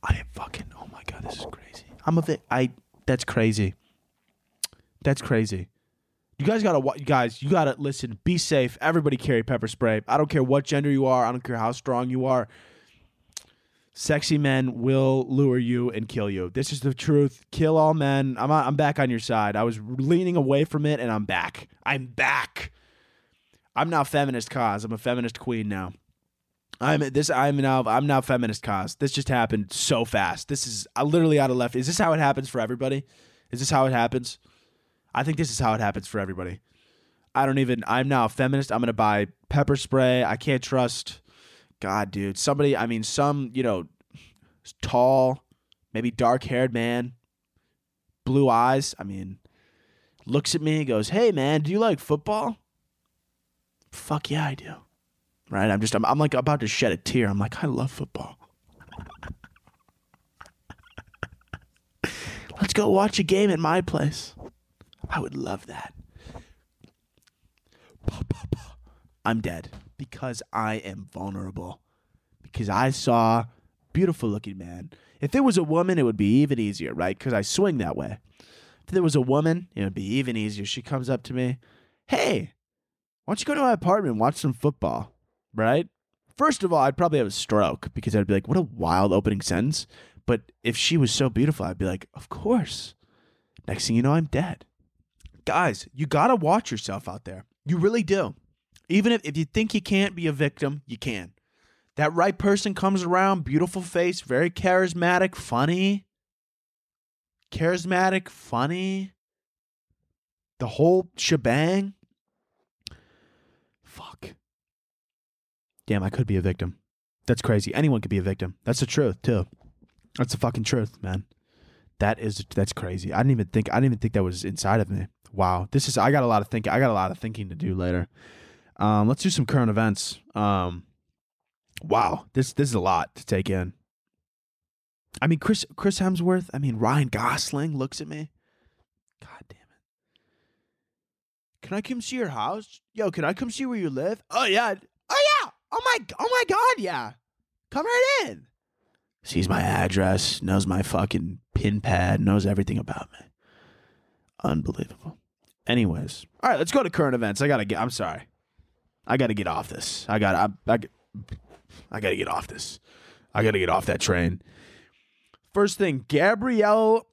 [SPEAKER 1] I am fucking oh my god, this is crazy. I'm a I that's crazy. That's crazy. You guys gotta, guys, you gotta listen. Be safe. Everybody carry pepper spray. I don't care what gender you are. I don't care how strong you are. Sexy men will lure you and kill you. This is the truth. Kill all men. I'm I'm back on your side. I was leaning away from it, and I'm back. I'm back. I'm now feminist cause. I'm a feminist queen now. I'm this. I'm now. I'm now feminist cause. This just happened so fast. This is I literally out of left. Is this how it happens for everybody? Is this how it happens? I think this is how it happens for everybody. I don't even. I'm now a feminist. I'm gonna buy pepper spray. I can't trust. God, dude. Somebody. I mean, some. You know, tall, maybe dark haired man, blue eyes. I mean, looks at me goes, "Hey, man, do you like football?" Fuck yeah, I do. Right? I'm just. I'm, I'm like about to shed a tear. I'm like, I love football. Let's go watch a game at my place. I would love that. I'm dead because I am vulnerable. Because I saw beautiful looking man. If it was a woman, it would be even easier, right? Because I swing that way. If there was a woman, it would be even easier. She comes up to me, hey, why don't you go to my apartment and watch some football, right? First of all, I'd probably have a stroke because I'd be like, what a wild opening sentence. But if she was so beautiful, I'd be like, of course. Next thing you know, I'm dead guys, you got to watch yourself out there. You really do. Even if, if you think you can't be a victim, you can. That right person comes around, beautiful face, very charismatic, funny. Charismatic, funny. The whole shebang. Fuck. Damn, I could be a victim. That's crazy. Anyone could be a victim. That's the truth, too. That's the fucking truth, man. That is that's crazy. I didn't even think I didn't even think that was inside of me. Wow, this is I got a lot of thinking. I got a lot of thinking to do later. Um, let's do some current events. Um, wow, this this is a lot to take in. I mean, Chris Chris Hemsworth. I mean, Ryan Gosling looks at me. God damn it! Can I come see your house? Yo, can I come see where you live? Oh yeah. Oh yeah. Oh my. Oh my God. Yeah. Come right in. Sees my address. Knows my fucking pin pad. Knows everything about me. Unbelievable. Anyways, all right, let's go to current events. I gotta get. I'm sorry. I gotta get off this. I got. I. I, I gotta get off this. I gotta get off that train. First thing, Gabrielle.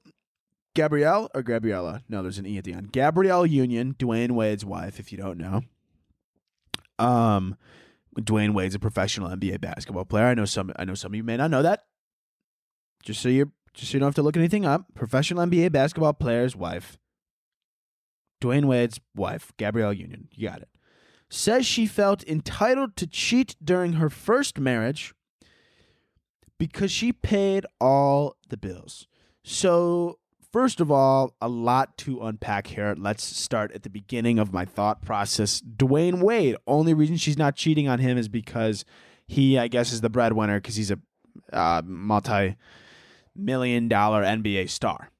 [SPEAKER 1] Gabrielle or Gabriella? No, there's an e at the end. Gabrielle Union, Dwyane Wade's wife. If you don't know, um, Dwyane Wade's a professional NBA basketball player. I know some. I know some of you may not know that. Just so you're, just so you don't have to look anything up. Professional NBA basketball player's wife. Dwyane Wade's wife, Gabrielle Union, you got it, says she felt entitled to cheat during her first marriage because she paid all the bills. So, first of all, a lot to unpack here. Let's start at the beginning of my thought process. Dwyane Wade, only reason she's not cheating on him is because he, I guess, is the breadwinner because he's a uh, multi million dollar NBA star.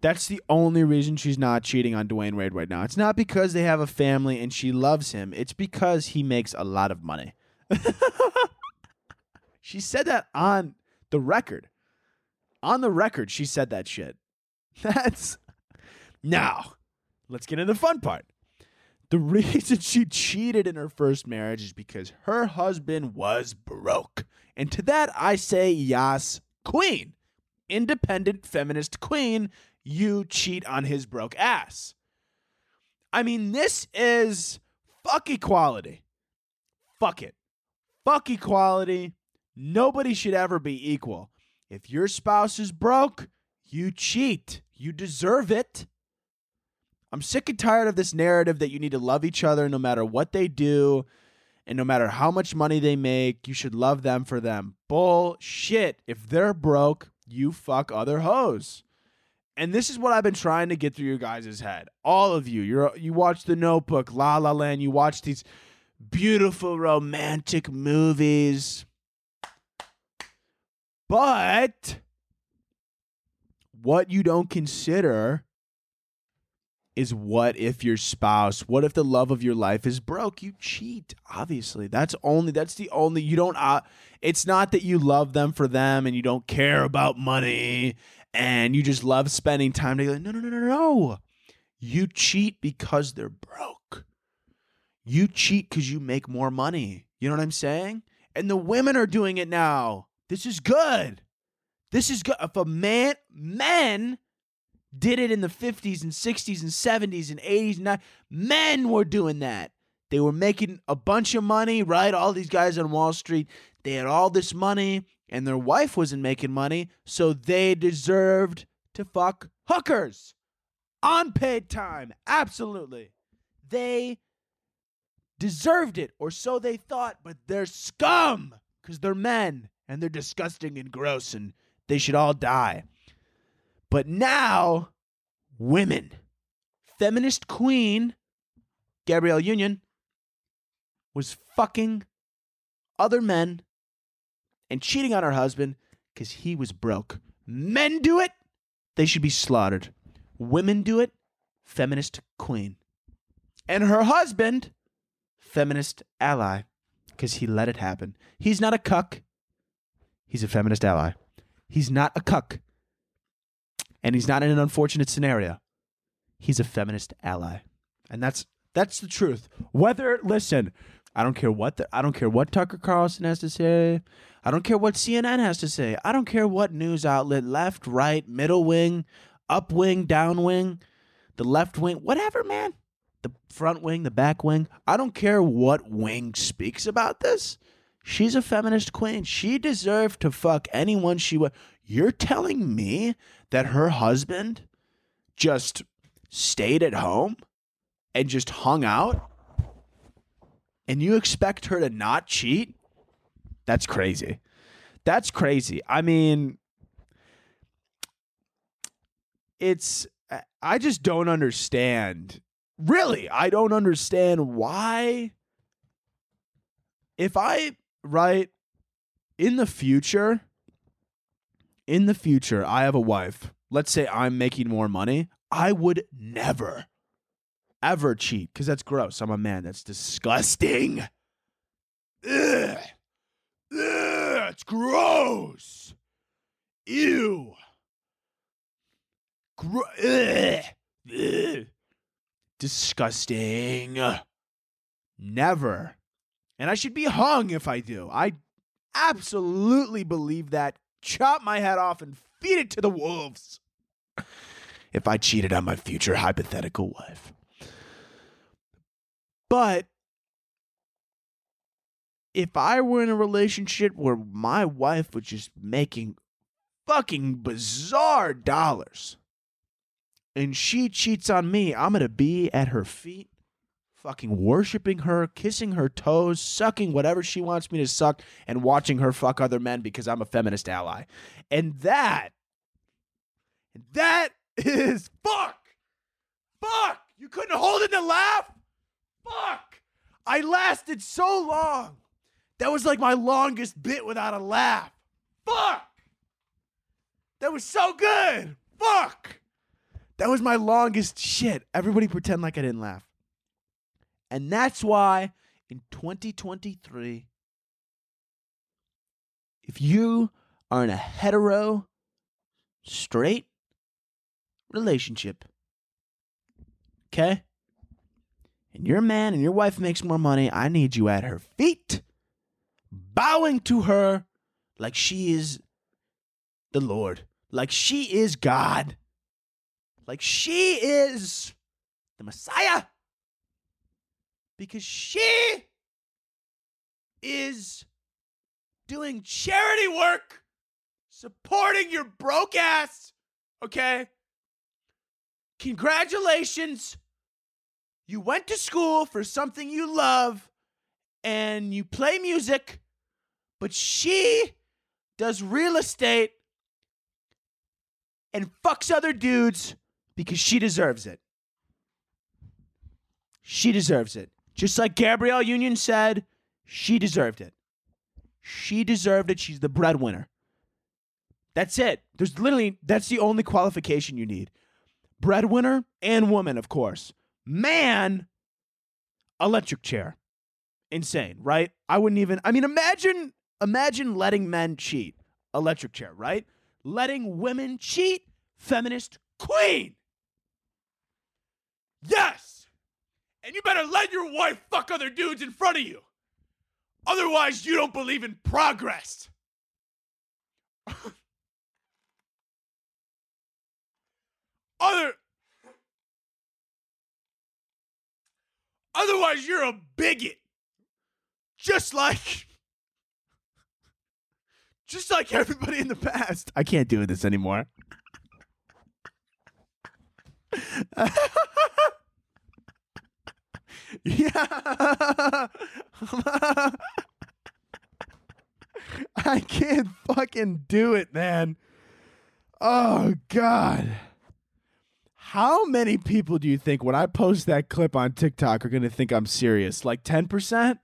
[SPEAKER 1] That's the only reason she's not cheating on Dwyane Wade right now. It's not because they have a family and she loves him. It's because he makes a lot of money. she said that on the record. On the record, she said that shit. That's now. Let's get into the fun part. The reason she cheated in her first marriage is because her husband was broke. And to that I say yas, queen. Independent feminist queen, you cheat on his broke ass. I mean, this is fuck equality. Fuck it. Fuck equality. Nobody should ever be equal. If your spouse is broke, you cheat. You deserve it. I'm sick and tired of this narrative that you need to love each other no matter what they do and no matter how much money they make, you should love them for them. Bullshit. If they're broke, you fuck other hoes. And this is what I've been trying to get through your guys' head. All of you. you're you watch The Notebook, La La Land, you watch these beautiful romantic movies. But what you don't consider is what if your spouse, what if the love of your life is broke? You cheat, obviously. That's only that's the only you don't uh, it's not that you love them for them and you don't care about money and you just love spending time together. No, no, no, no, no. You cheat because they're broke. You cheat because you make more money. You know what I'm saying? And the women are doing it now. This is good. This is good. If a man, men did it in the 50s and 60s and 70s and 80s and 90s, men were doing that. They were making a bunch of money, right? All these guys on Wall Street, they had all this money and their wife wasn't making money, so they deserved to fuck hookers on paid time. Absolutely. They deserved it, or so they thought, but they're scum because they're men and they're disgusting and gross and they should all die. But now, women, feminist queen Gabrielle Union was fucking other men and cheating on her husband because he was broke. Men do it, they should be slaughtered. Women do it, feminist queen. And her husband, feminist ally, because he let it happen. He's not a cuck, he's a feminist ally. He's not a cuck. And he's not in an unfortunate scenario. He's a feminist ally. And that's that's the truth. Whether listen, I don't care what the, I don't care what Tucker Carlson has to say. I don't care what CNN has to say. I don't care what news outlet, left, right, middle wing, up wing, down wing, the left wing, whatever, man. The front wing, the back wing. I don't care what wing speaks about this. She's a feminist queen. She deserved to fuck anyone she would. You're telling me that her husband just stayed at home and just hung out? And you expect her to not cheat? That's crazy. That's crazy. I mean, it's, I just don't understand. Really, I don't understand why. If I, right, in the future, in the future, I have a wife. Let's say I'm making more money. I would never, ever cheat because that's gross. I'm a man. That's disgusting. Ugh. Ugh, it's gross. Ew. Gro- ugh. Ugh. Disgusting. Never. And I should be hung if I do. I absolutely believe that. Chop my head off and feed it to the wolves. If I cheated on my future hypothetical wife. But if I were in a relationship where my wife was just making fucking bizarre dollars and she cheats on me, I'm going to be at her feet fucking worshiping her, kissing her toes, sucking whatever she wants me to suck, and watching her fuck other men because I'm a feminist ally. And that, that is fuck. Fuck. You couldn't hold it to laugh? Fuck. I lasted so long. That was like my longest bit without a laugh. Fuck. That was so good. Fuck. That was my longest shit. Everybody pretend like I didn't laugh. And that's why in 2023, if you are in a hetero, straight relationship, okay? And your man and your wife makes more money, I need you at her feet, bowing to her like she is the Lord, like she is God, like she is the Messiah because she is doing charity work, supporting your broke ass. Okay? Congratulations. You went to school for something you love and you play music, but she does real estate and fucks other dudes because she deserves it. She deserves it. Just like Gabrielle Union said, she deserved it. She deserved it. She's the breadwinner. That's it. There's literally, that's the only qualification you need. Breadwinner and woman, of course. Man, electric chair. Insane, right? I wouldn't even, I mean, imagine, imagine letting men cheat. Electric chair, right? Letting women cheat. Feminist queen. Yes! And you better let your wife fuck other dudes in front of you. Otherwise, you don't believe in progress. Other Otherwise, you're a bigot. Just like just like everybody in the past. I can't do this anymore. yeah. I can't fucking do it, man. Oh god. How many people do you think when I post that clip on TikTok are going to think I'm serious? Like 10%?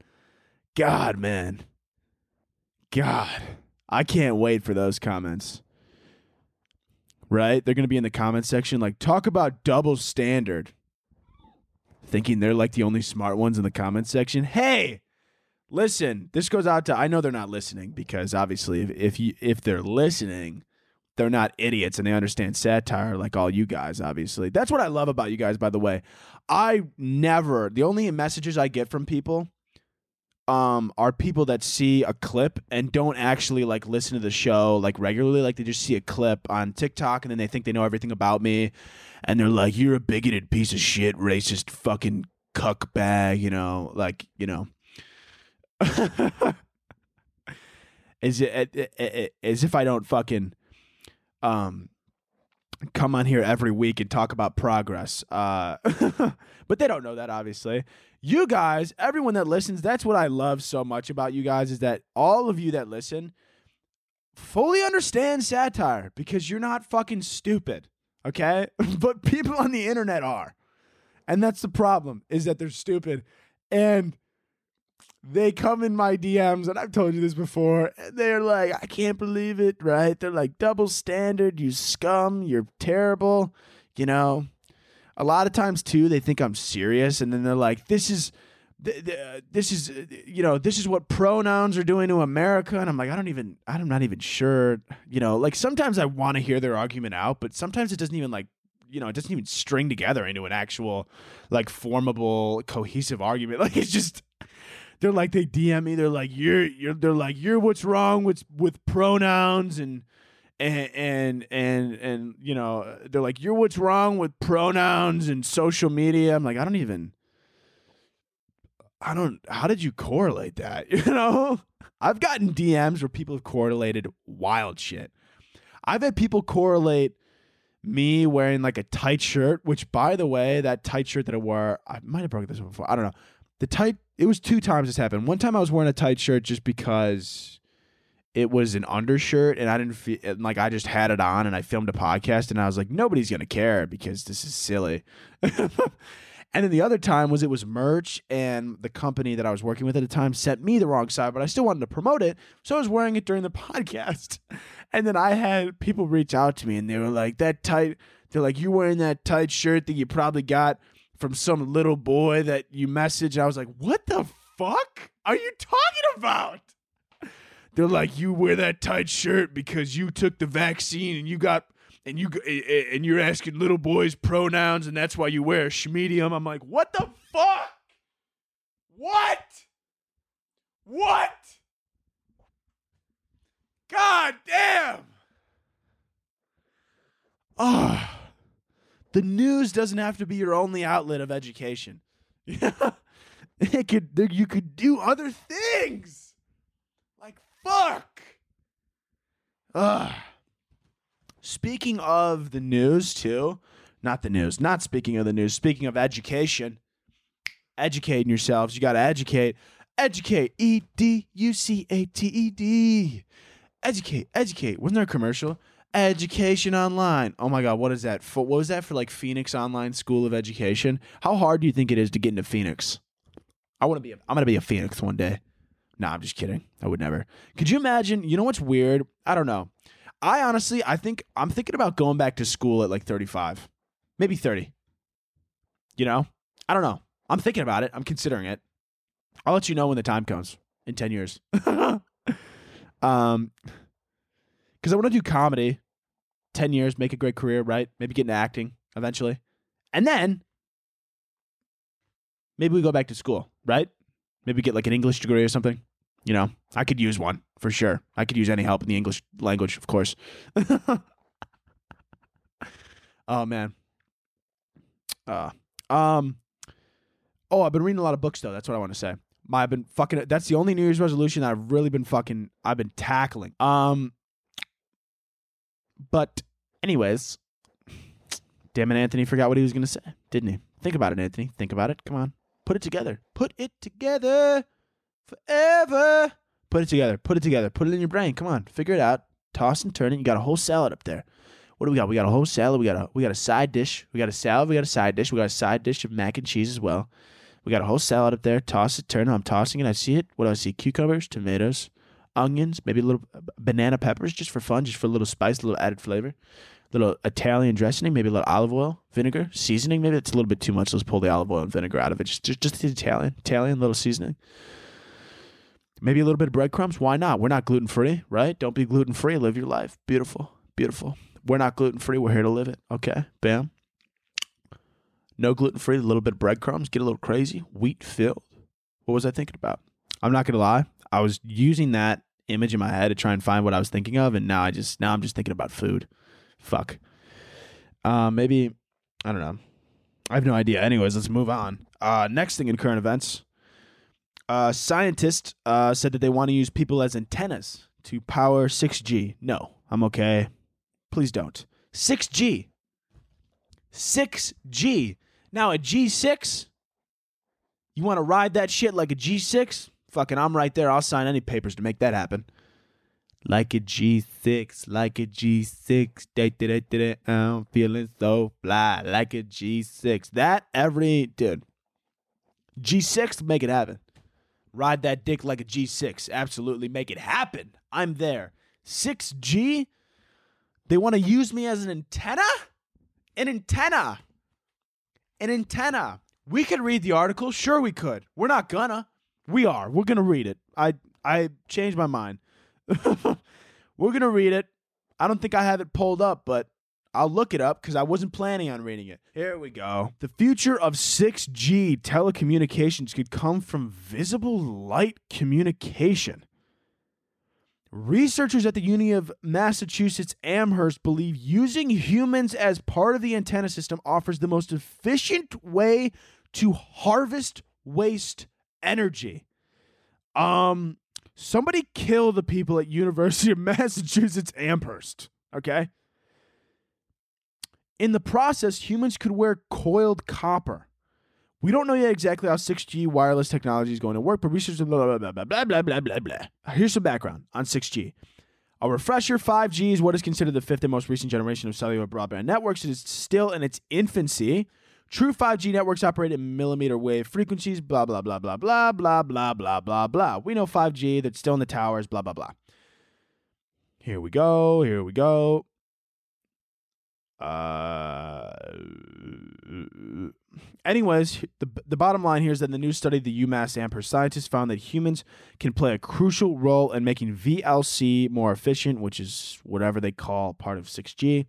[SPEAKER 1] God, man. God. I can't wait for those comments. Right? They're going to be in the comment section like talk about double standard. Thinking they're like the only smart ones in the comment section. Hey, listen, this goes out to I know they're not listening because obviously if if you if they're listening, they're not idiots and they understand satire like all you guys obviously. That's what i love about you guys by the way. I never the only messages i get from people um are people that see a clip and don't actually like listen to the show like regularly. Like they just see a clip on tiktok and then they think they know everything about me and they're like you're a bigoted piece of shit racist fucking cuck bag you know like you know as, as if i don't fucking um come on here every week and talk about progress. Uh, but they don't know that, obviously. You guys, everyone that listens, that's what I love so much about you guys is that all of you that listen fully understand satire because you're not fucking stupid, okay? but people on the internet are. And that's the problem is that they're stupid. And they come in my DMs, and I've told you this before. And they're like, I can't believe it, right? They're like, double standard, you scum, you're terrible. You know, a lot of times too, they think I'm serious, and then they're like, this is. Uh, this is, uh, you know, this is what pronouns are doing to America, and I'm like, I don't even, I'm not even sure, you know. Like sometimes I want to hear their argument out, but sometimes it doesn't even like you know, it doesn't even string together into an actual like formable, cohesive argument. Like it's just they're like they DM me. They're like you're you're. They're like you're what's wrong with with pronouns and and and and and you know they're like you're what's wrong with pronouns and social media. I'm like I don't even. I don't. How did you correlate that? You know, I've gotten DMs where people have correlated wild shit. I've had people correlate me wearing like a tight shirt, which by the way, that tight shirt that I wore, I might have broken this before. I don't know. The tight, it was two times this happened. One time I was wearing a tight shirt just because it was an undershirt and I didn't feel like I just had it on and I filmed a podcast and I was like, nobody's going to care because this is silly. and then the other time was it was merch and the company that I was working with at the time sent me the wrong side, but I still wanted to promote it. So I was wearing it during the podcast. And then I had people reach out to me and they were like, that tight, they're like, you're wearing that tight shirt that you probably got from some little boy that you messaged. I was like, what the fuck are you talking about? they're like, you wear that tight shirt because you took the vaccine and you got and you and you're asking little boys pronouns and that's why you wear a schmedium. I'm like, what the fuck? What? What? God damn. Ah. Oh, the news doesn't have to be your only outlet of education. It could you could do other things. Like fuck. Ugh. Speaking of the news, too, not the news, not speaking of the news, speaking of education, educating yourselves, you got to educate. Educate. E D U C A T E D. Educate. Educate. Wasn't there a commercial? Education online. Oh my God, what is that? For, what was that for like Phoenix Online School of Education? How hard do you think it is to get into Phoenix? I want to be. A, I'm gonna be a Phoenix one day. No, nah, I'm just kidding. I would never. Could you imagine? You know what's weird? I don't know. I honestly, I think I'm thinking about going back to school at like 35, maybe 30. You know, I don't know. I'm thinking about it. I'm considering it. I'll let you know when the time comes in 10 years. um, because I want to do comedy, 10 years, make a great career, right? Maybe get into acting eventually, and then maybe we go back to school, right? Maybe get like an English degree or something. You know, I could use one for sure. I could use any help in the English language, of course. oh man. Uh, um. Oh, I've been reading a lot of books though. That's what I want to say. My, I've been fucking. That's the only New Year's resolution that I've really been fucking. I've been tackling. Um. But, anyways, damn it, Anthony forgot what he was gonna say, didn't he? Think about it, Anthony. Think about it. Come on. Put it together. Put it together forever. Put it together. Put it together. Put it in your brain. Come on, figure it out. Toss and turn it. You got a whole salad up there. What do we got? We got a whole salad. We got a we got a side dish. We got a salad. We got a side dish. We got a side dish of mac and cheese as well. We got a whole salad up there. Toss it, turn it. I'm tossing it. I see it. What do I see? Cucumbers, tomatoes, onions, maybe a little uh, banana peppers just for fun, just for a little spice, a little added flavor. A Little Italian dressing, maybe a little olive oil, vinegar, seasoning. Maybe it's a little bit too much. Let's pull the olive oil and vinegar out of it. Just just, just the Italian, Italian little seasoning. Maybe a little bit of breadcrumbs. Why not? We're not gluten free, right? Don't be gluten free. Live your life. Beautiful. Beautiful. We're not gluten free. We're here to live it. Okay. Bam. No gluten free. A little bit of breadcrumbs. Get a little crazy. Wheat filled. What was I thinking about? I'm not to lie. I was using that image in my head to try and find what I was thinking of. And now I just, now I'm just thinking about food. Fuck. Uh, maybe, I don't know. I have no idea. Anyways, let's move on. Uh, next thing in current events uh, scientists uh, said that they want to use people as antennas to power 6G. No, I'm okay. Please don't. 6G. 6G. Now, a G6, you want to ride that shit like a G6? Fucking, I'm right there. I'll sign any papers to make that happen. Like a G6, like a G6. Da, da, da, I'm feeling so fly. Like a G6. That every, dude. G6, make it happen. Ride that dick like a G6. Absolutely make it happen. I'm there. 6G? They want to use me as an antenna? An antenna. An antenna. We could read the article. Sure, we could. We're not gonna. We are. We're gonna read it. I I changed my mind. We're gonna read it. I don't think I have it pulled up, but I'll look it up because I wasn't planning on reading it. Here we go. The future of 6G telecommunications could come from visible light communication. Researchers at the Uni of Massachusetts Amherst believe using humans as part of the antenna system offers the most efficient way to harvest waste energy. Um somebody kill the people at University of Massachusetts Amherst, okay? In the process, humans could wear coiled copper. We don't know yet exactly how 6G wireless technology is going to work, but researchers blah blah blah blah blah blah blah blah blah. Here's some background on 6G. A refresher 5G is what is considered the fifth and most recent generation of cellular broadband networks. It is still in its infancy. True 5G networks operate at millimeter wave frequencies, blah, blah, blah, blah, blah, blah, blah, blah, blah, blah. We know 5G that's still in the towers, blah, blah, blah. Here we go. Here we go. Uh, anyways, the, the bottom line here is that in the new study, the UMass Amherst scientists found that humans can play a crucial role in making VLC more efficient, which is whatever they call part of 6G,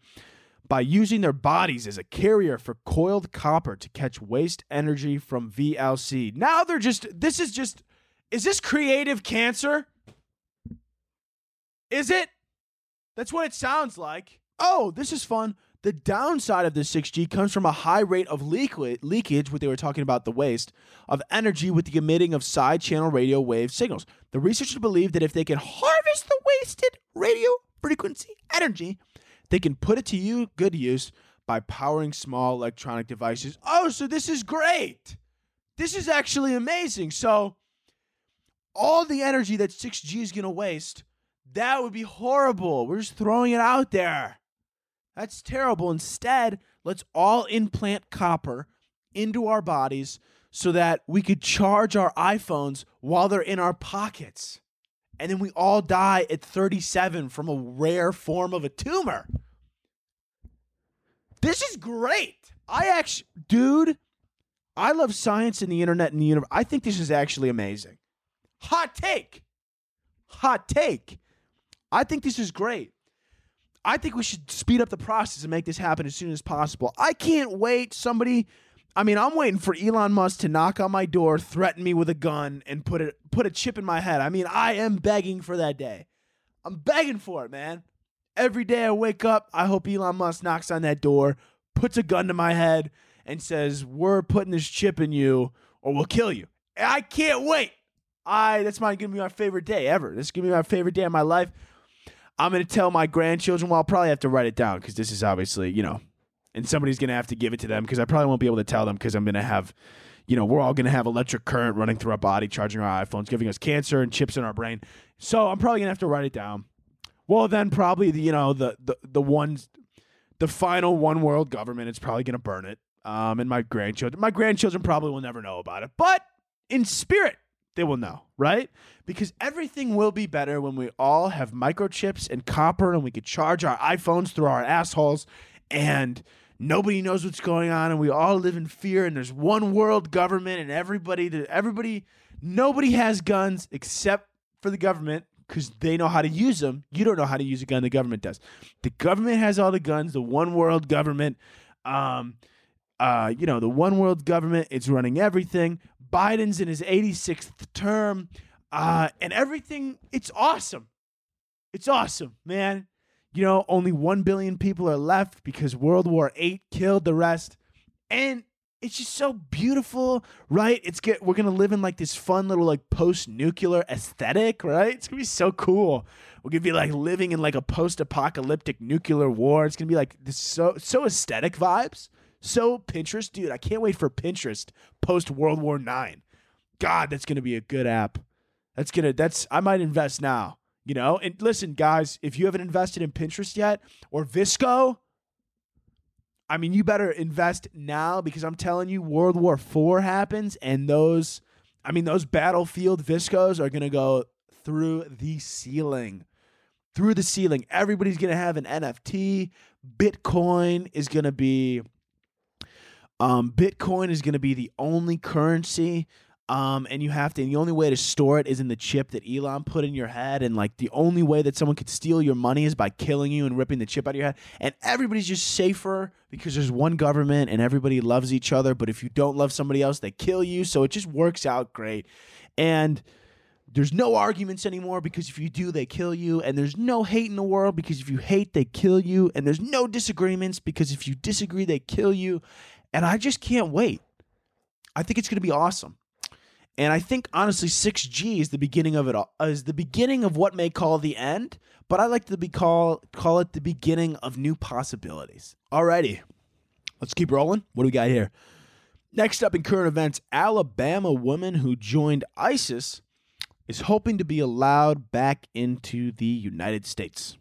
[SPEAKER 1] by using their bodies as a carrier for coiled copper to catch waste energy from VLC. Now they're just, this is just, is this creative cancer? Is it? That's what it sounds like. Oh, this is fun. The downside of the 6G comes from a high rate of leakage, what they were talking about the waste, of energy with the emitting of side channel radio wave signals. The researchers believe that if they can harvest the wasted radio frequency energy, they can put it to you good use by powering small electronic devices. Oh, so this is great. This is actually amazing. So all the energy that 6G is going to waste, that would be horrible. We're just throwing it out there. That's terrible. Instead, let's all implant copper into our bodies so that we could charge our iPhones while they're in our pockets. And then we all die at 37 from a rare form of a tumor. This is great. I actually, dude, I love science and the internet and the universe. I think this is actually amazing. Hot take. Hot take. I think this is great. I think we should speed up the process and make this happen as soon as possible. I can't wait. Somebody, I mean, I'm waiting for Elon Musk to knock on my door, threaten me with a gun, and put it put a chip in my head. I mean, I am begging for that day. I'm begging for it, man. Every day I wake up, I hope Elon Musk knocks on that door, puts a gun to my head, and says, "We're putting this chip in you, or we'll kill you." I can't wait. I that's my gonna be my favorite day ever. This is gonna be my favorite day of my life. I'm going to tell my grandchildren. Well, I'll probably have to write it down because this is obviously, you know, and somebody's going to have to give it to them because I probably won't be able to tell them because I'm going to have, you know, we're all going to have electric current running through our body, charging our iPhones, giving us cancer and chips in our brain. So I'm probably going to have to write it down. Well, then probably, the, you know, the, the, the ones, the final one world government is probably going to burn it. Um, and my grandchildren, my grandchildren probably will never know about it. But in spirit, they will know, right? Because everything will be better when we all have microchips and copper and we could charge our iPhones through our assholes and nobody knows what's going on and we all live in fear and there's one world government and everybody everybody nobody has guns except for the government because they know how to use them. You don't know how to use a gun. The government does. The government has all the guns. The one world government, um, uh, you know, the one world government. It's running everything. Biden's in his 86th term, uh, and everything. It's awesome. It's awesome, man. You know, only 1 billion people are left because World War VIII killed the rest. And it's just so beautiful, right? It's get we're gonna live in like this fun little like post-nuclear aesthetic, right? It's gonna be so cool. We're gonna be like living in like a post-apocalyptic nuclear war. It's gonna be like this so so aesthetic vibes. So Pinterest, dude, I can't wait for Pinterest post World War Nine. God, that's gonna be a good app. That's gonna that's I might invest now. You know, and listen, guys, if you haven't invested in Pinterest yet or VSCO, I mean, you better invest now because I'm telling you, World War IV happens, and those, I mean, those battlefield VSCOs are gonna go through the ceiling, through the ceiling. Everybody's gonna have an NFT. Bitcoin is gonna be um, Bitcoin is going to be the only currency. Um, and you have to, and the only way to store it is in the chip that Elon put in your head. And like the only way that someone could steal your money is by killing you and ripping the chip out of your head. And everybody's just safer because there's one government and everybody loves each other. But if you don't love somebody else, they kill you. So it just works out great. And there's no arguments anymore because if you do, they kill you. And there's no hate in the world because if you hate, they kill you. And there's no disagreements because if you disagree, they kill you. And I just can't wait. I think it's going to be awesome. And I think honestly, 6G is the beginning of it all. Uh, is the beginning of what may call the end, but I like to be call call it the beginning of new possibilities. Alrighty. Let's keep rolling. What do we got here? Next up in current events, Alabama woman who joined ISIS is hoping to be allowed back into the United States.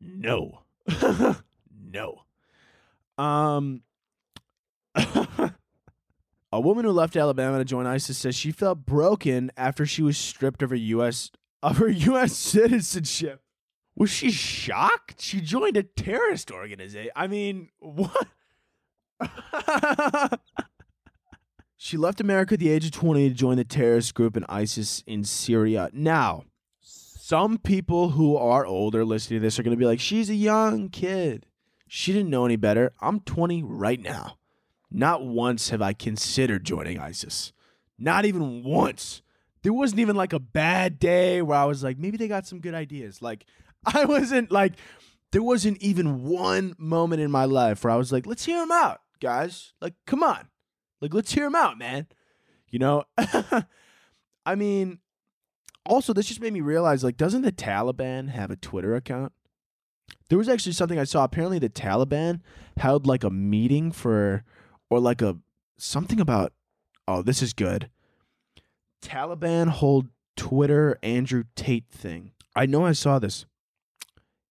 [SPEAKER 1] No. no. Um A woman who left Alabama to join ISIS says she felt broken after she was stripped of her US of her US citizenship. Was she shocked? She joined a terrorist organization. I mean, what? she left America at the age of 20 to join the terrorist group in ISIS in Syria. Now, some people who are older listening to this are going to be like, she's a young kid. She didn't know any better. I'm 20 right now. Not once have I considered joining ISIS. Not even once. There wasn't even like a bad day where I was like, maybe they got some good ideas. Like, I wasn't like, there wasn't even one moment in my life where I was like, let's hear them out, guys. Like, come on. Like, let's hear them out, man. You know? I mean, also, this just made me realize like, doesn't the Taliban have a Twitter account? There was actually something I saw. Apparently, the Taliban held like a meeting for, or like a something about, oh, this is good. Taliban hold Twitter Andrew Tate thing. I know I saw this.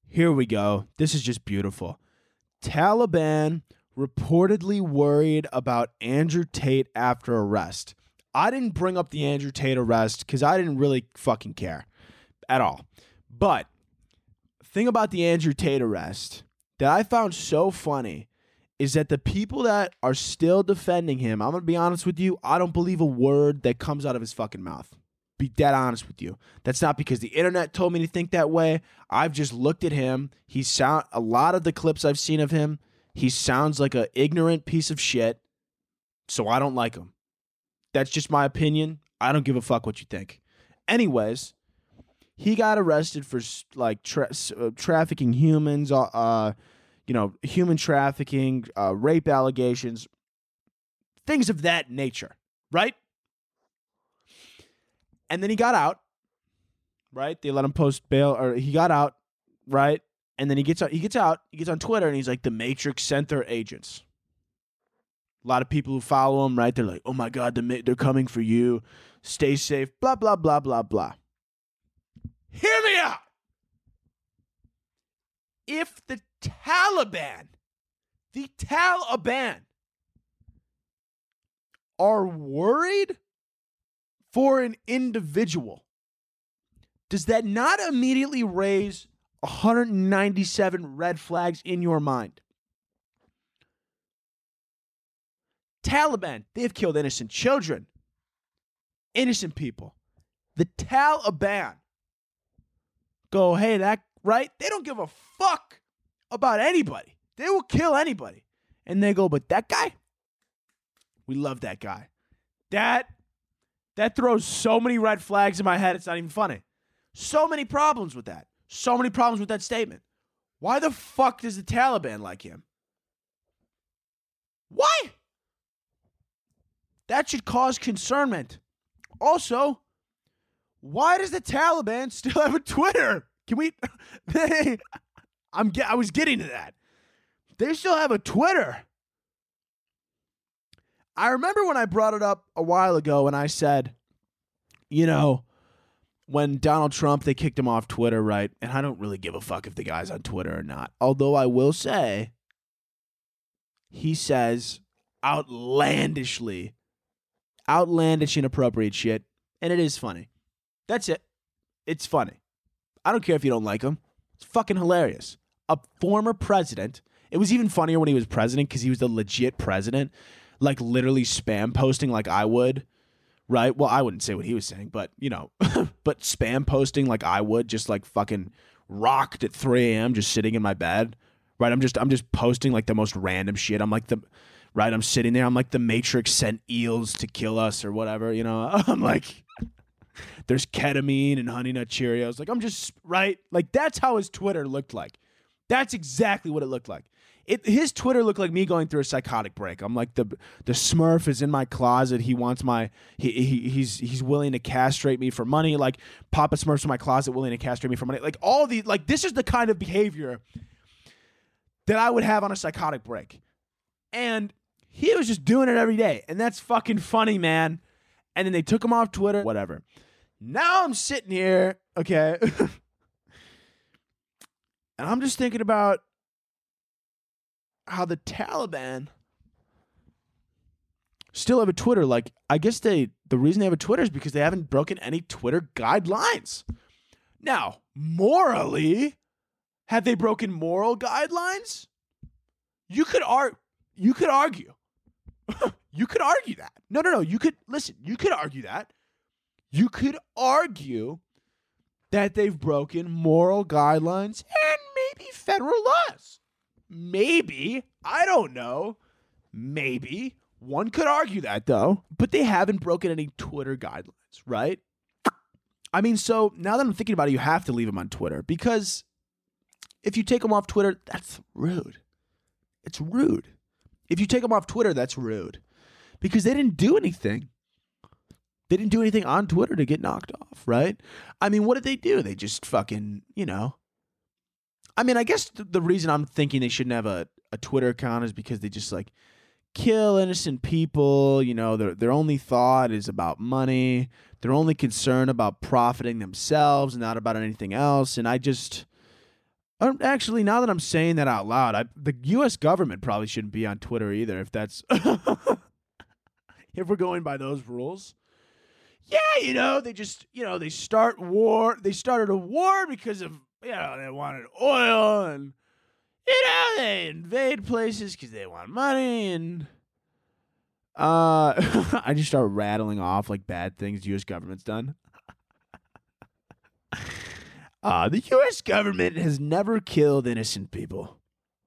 [SPEAKER 1] Here we go. This is just beautiful. Taliban reportedly worried about Andrew Tate after arrest. I didn't bring up the Andrew Tate arrest because I didn't really fucking care at all. But thing about the Andrew Tate arrest that I found so funny is that the people that are still defending him, I'm gonna be honest with you, I don't believe a word that comes out of his fucking mouth be dead honest with you. That's not because the internet told me to think that way. I've just looked at him. He sound a lot of the clips I've seen of him, he sounds like a ignorant piece of shit. So I don't like him. That's just my opinion. I don't give a fuck what you think. Anyways, he got arrested for like tra- uh, trafficking humans, uh, uh, you know, human trafficking, uh, rape allegations, things of that nature, right? And then he got out, right? They let him post bail, or he got out, right? And then he gets out, he gets out, he gets on Twitter, and he's like, the Matrix sent their agents. A lot of people who follow him, right? They're like, oh my God, they're coming for you. Stay safe, blah, blah, blah, blah, blah. Hear me out. If the Taliban, the Taliban, are worried for an individual, does that not immediately raise 197 red flags in your mind? Taliban, they've killed innocent children, innocent people. The Taliban go, hey, that, right? They don't give a fuck about anybody. They will kill anybody. And they go, but that guy, we love that guy. That that throws so many red flags in my head, it's not even funny. So many problems with that. So many problems with that statement. Why the fuck does the Taliban like him? Why? That should cause concernment. Also, why does the Taliban still have a Twitter? Can we? They, I'm. I was getting to that. They still have a Twitter. I remember when I brought it up a while ago and I said, you know, when Donald Trump, they kicked him off Twitter, right? And I don't really give a fuck if the guy's on Twitter or not. Although I will say, he says outlandishly, outlandish, inappropriate shit. And it is funny. That's it. It's funny. I don't care if you don't like him. It's fucking hilarious. A former president. It was even funnier when he was president because he was the legit president like literally spam posting like I would, right? Well, I wouldn't say what he was saying, but you know, but spam posting like I would, just like fucking rocked at 3 a.m. just sitting in my bed, right? I'm just I'm just posting like the most random shit. I'm like the right. I'm sitting there. I'm like the Matrix sent eels to kill us or whatever. You know, I'm like. There's ketamine and honey nut Cheerios. Like I'm just right. Like that's how his Twitter looked like. That's exactly what it looked like. It, his Twitter looked like me going through a psychotic break. I'm like the the Smurf is in my closet. He wants my he, he he's he's willing to castrate me for money. Like Papa Smurf's in my closet, willing to castrate me for money. Like all the like this is the kind of behavior that I would have on a psychotic break. And he was just doing it every day. And that's fucking funny, man. And then they took him off Twitter, whatever. Now I'm sitting here, okay. and I'm just thinking about how the Taliban still have a Twitter. Like, I guess they the reason they have a Twitter is because they haven't broken any Twitter guidelines. Now, morally, have they broken moral guidelines? You could ar- you could argue. you could argue that. No, no, no. You could listen, you could argue that. You could argue that they've broken moral guidelines and maybe federal laws. Maybe. I don't know. Maybe. One could argue that though, but they haven't broken any Twitter guidelines, right? I mean, so now that I'm thinking about it, you have to leave them on Twitter because if you take them off Twitter, that's rude. It's rude. If you take them off Twitter, that's rude because they didn't do anything. They didn't do anything on Twitter to get knocked off, right? I mean, what did they do? They just fucking, you know. I mean, I guess th- the reason I'm thinking they shouldn't have a, a Twitter account is because they just like kill innocent people. You know, their their only thought is about money. They're only concerned about profiting themselves and not about anything else. And I just um, actually, now that I'm saying that out loud, I, the U.S. government probably shouldn't be on Twitter either. If that's if we're going by those rules, yeah, you know, they just you know they start war. They started a war because of you know they wanted oil and you know they invade places because they want money and. Uh, I just start rattling off like bad things the U.S. government's done. Uh, the U.S. government has never killed innocent people.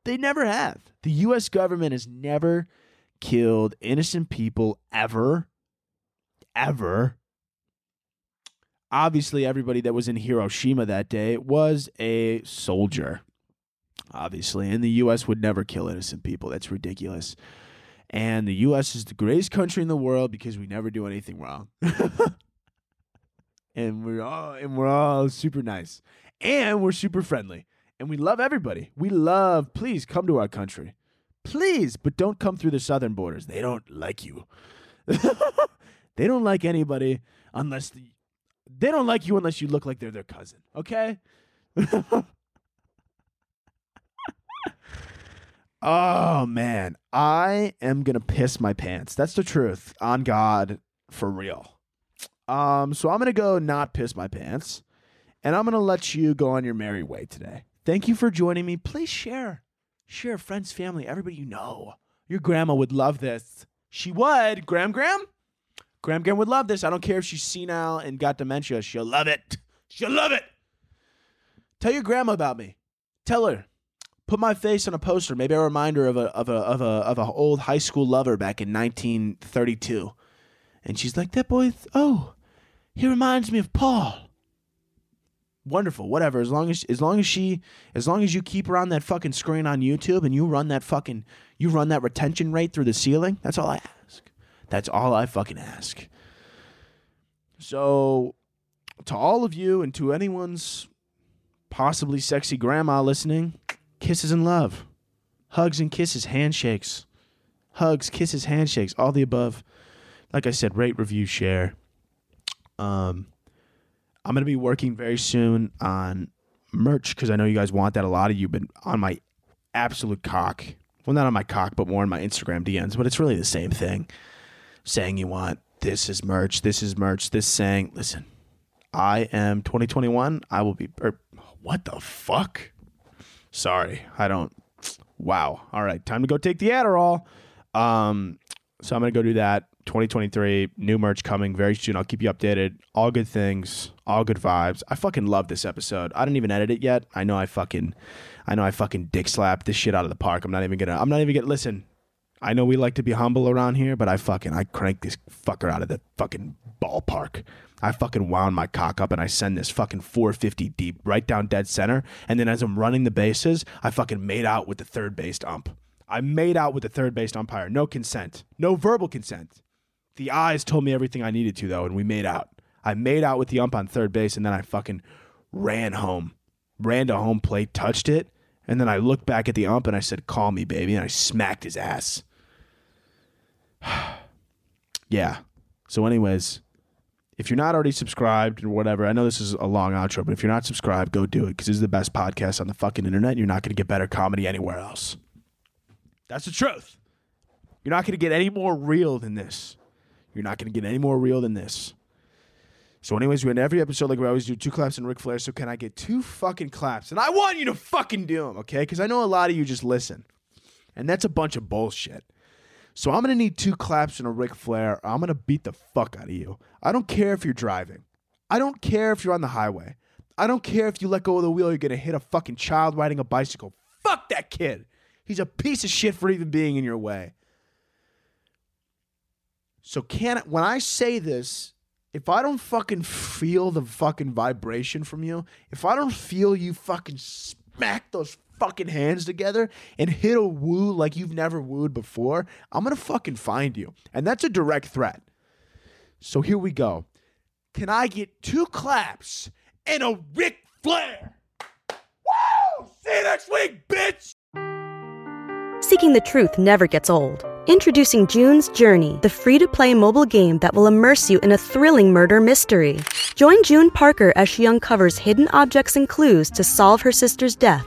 [SPEAKER 1] They never have. The U.S. government has never killed innocent people ever. Ever. Obviously, everybody that was in Hiroshima that day was a soldier. Obviously, and the U.S. would never kill innocent people. That's ridiculous. And the U.S. is the greatest country in the world because we never do anything wrong. and we're all and we're all super nice and we're super friendly and we love everybody we love please come to our country please but don't come through the southern borders they don't like you they don't like anybody unless the, they don't like you unless you look like they're their cousin okay oh man i am gonna piss my pants that's the truth on god for real um, so I'm gonna go not piss my pants, and I'm gonna let you go on your merry way today. Thank you for joining me. Please share, share, friends, family, everybody you know. Your grandma would love this. She would. Graham, Graham, Graham, would love this. I don't care if she's senile and got dementia. She'll love it. She'll love it. Tell your grandma about me. Tell her. Put my face on a poster, maybe a reminder of a of a of a of a old high school lover back in 1932. And she's like, "That boy. Oh, he reminds me of Paul. Wonderful, whatever. As long as as long as she as long as you keep her on that fucking screen on YouTube and you run that fucking you run that retention rate through the ceiling, that's all I. That's all I fucking ask. So to all of you and to anyone's possibly sexy grandma listening, kisses and love. Hugs and kisses, handshakes. Hugs, kisses, handshakes, all the above. Like I said, rate, review, share. Um, I'm gonna be working very soon on merch because I know you guys want that. A lot of you been on my absolute cock. Well, not on my cock, but more on my Instagram DMs. But it's really the same thing. Saying you want this is merch, this is merch, this saying. Listen, I am 2021. I will be. Er, what the fuck? Sorry, I don't. Wow. All right, time to go take the Adderall. Um, so I'm gonna go do that. 2023, new merch coming very soon. I'll keep you updated. All good things, all good vibes. I fucking love this episode. I didn't even edit it yet. I know I fucking, I know I fucking dick slapped this shit out of the park. I'm not even gonna. I'm not even gonna listen. I know we like to be humble around here, but I fucking I crank this fucker out of the fucking ballpark. I fucking wound my cock up and I send this fucking 450 deep right down dead center. And then as I'm running the bases, I fucking made out with the third base ump. I made out with the third base umpire. No consent. No verbal consent. The eyes told me everything I needed to though, and we made out. I made out with the ump on third base, and then I fucking ran home, ran to home plate, touched it, And then I looked back at the ump and I said, Call me, baby. And I smacked his ass. yeah. So, anyways, if you're not already subscribed or whatever, I know this is a long outro, but if you're not subscribed, go do it because this is the best podcast on the fucking internet. You're not going to get better comedy anywhere else. That's the truth. You're not going to get any more real than this. You're not going to get any more real than this. So, anyways, we end every episode like we always do two claps and Ric Flair. So, can I get two fucking claps? And I want you to fucking do them, okay? Because I know a lot of you just listen. And that's a bunch of bullshit. So, I'm to need two claps and a Ric Flair. I'm to beat the fuck out of you. I don't care if you're driving. I don't care if you're on the highway. I don't care if you let go of the wheel, you're to hit a fucking child riding a bicycle. Fuck that kid. He's a piece of shit for even being in your way. So can I, when I say this, if I don't fucking feel the fucking vibration from you, if I don't feel you fucking smack those fucking hands together and hit a woo like you've never wooed before, I'm gonna fucking find you. And that's a direct threat. So here we go. Can I get two claps and a Ric Flair? Woo! See you next week, bitch!
[SPEAKER 2] Seeking the truth never gets old. Introducing June's Journey, the free to play mobile game that will immerse you in a thrilling murder mystery. Join June Parker as she uncovers hidden objects and clues to solve her sister's death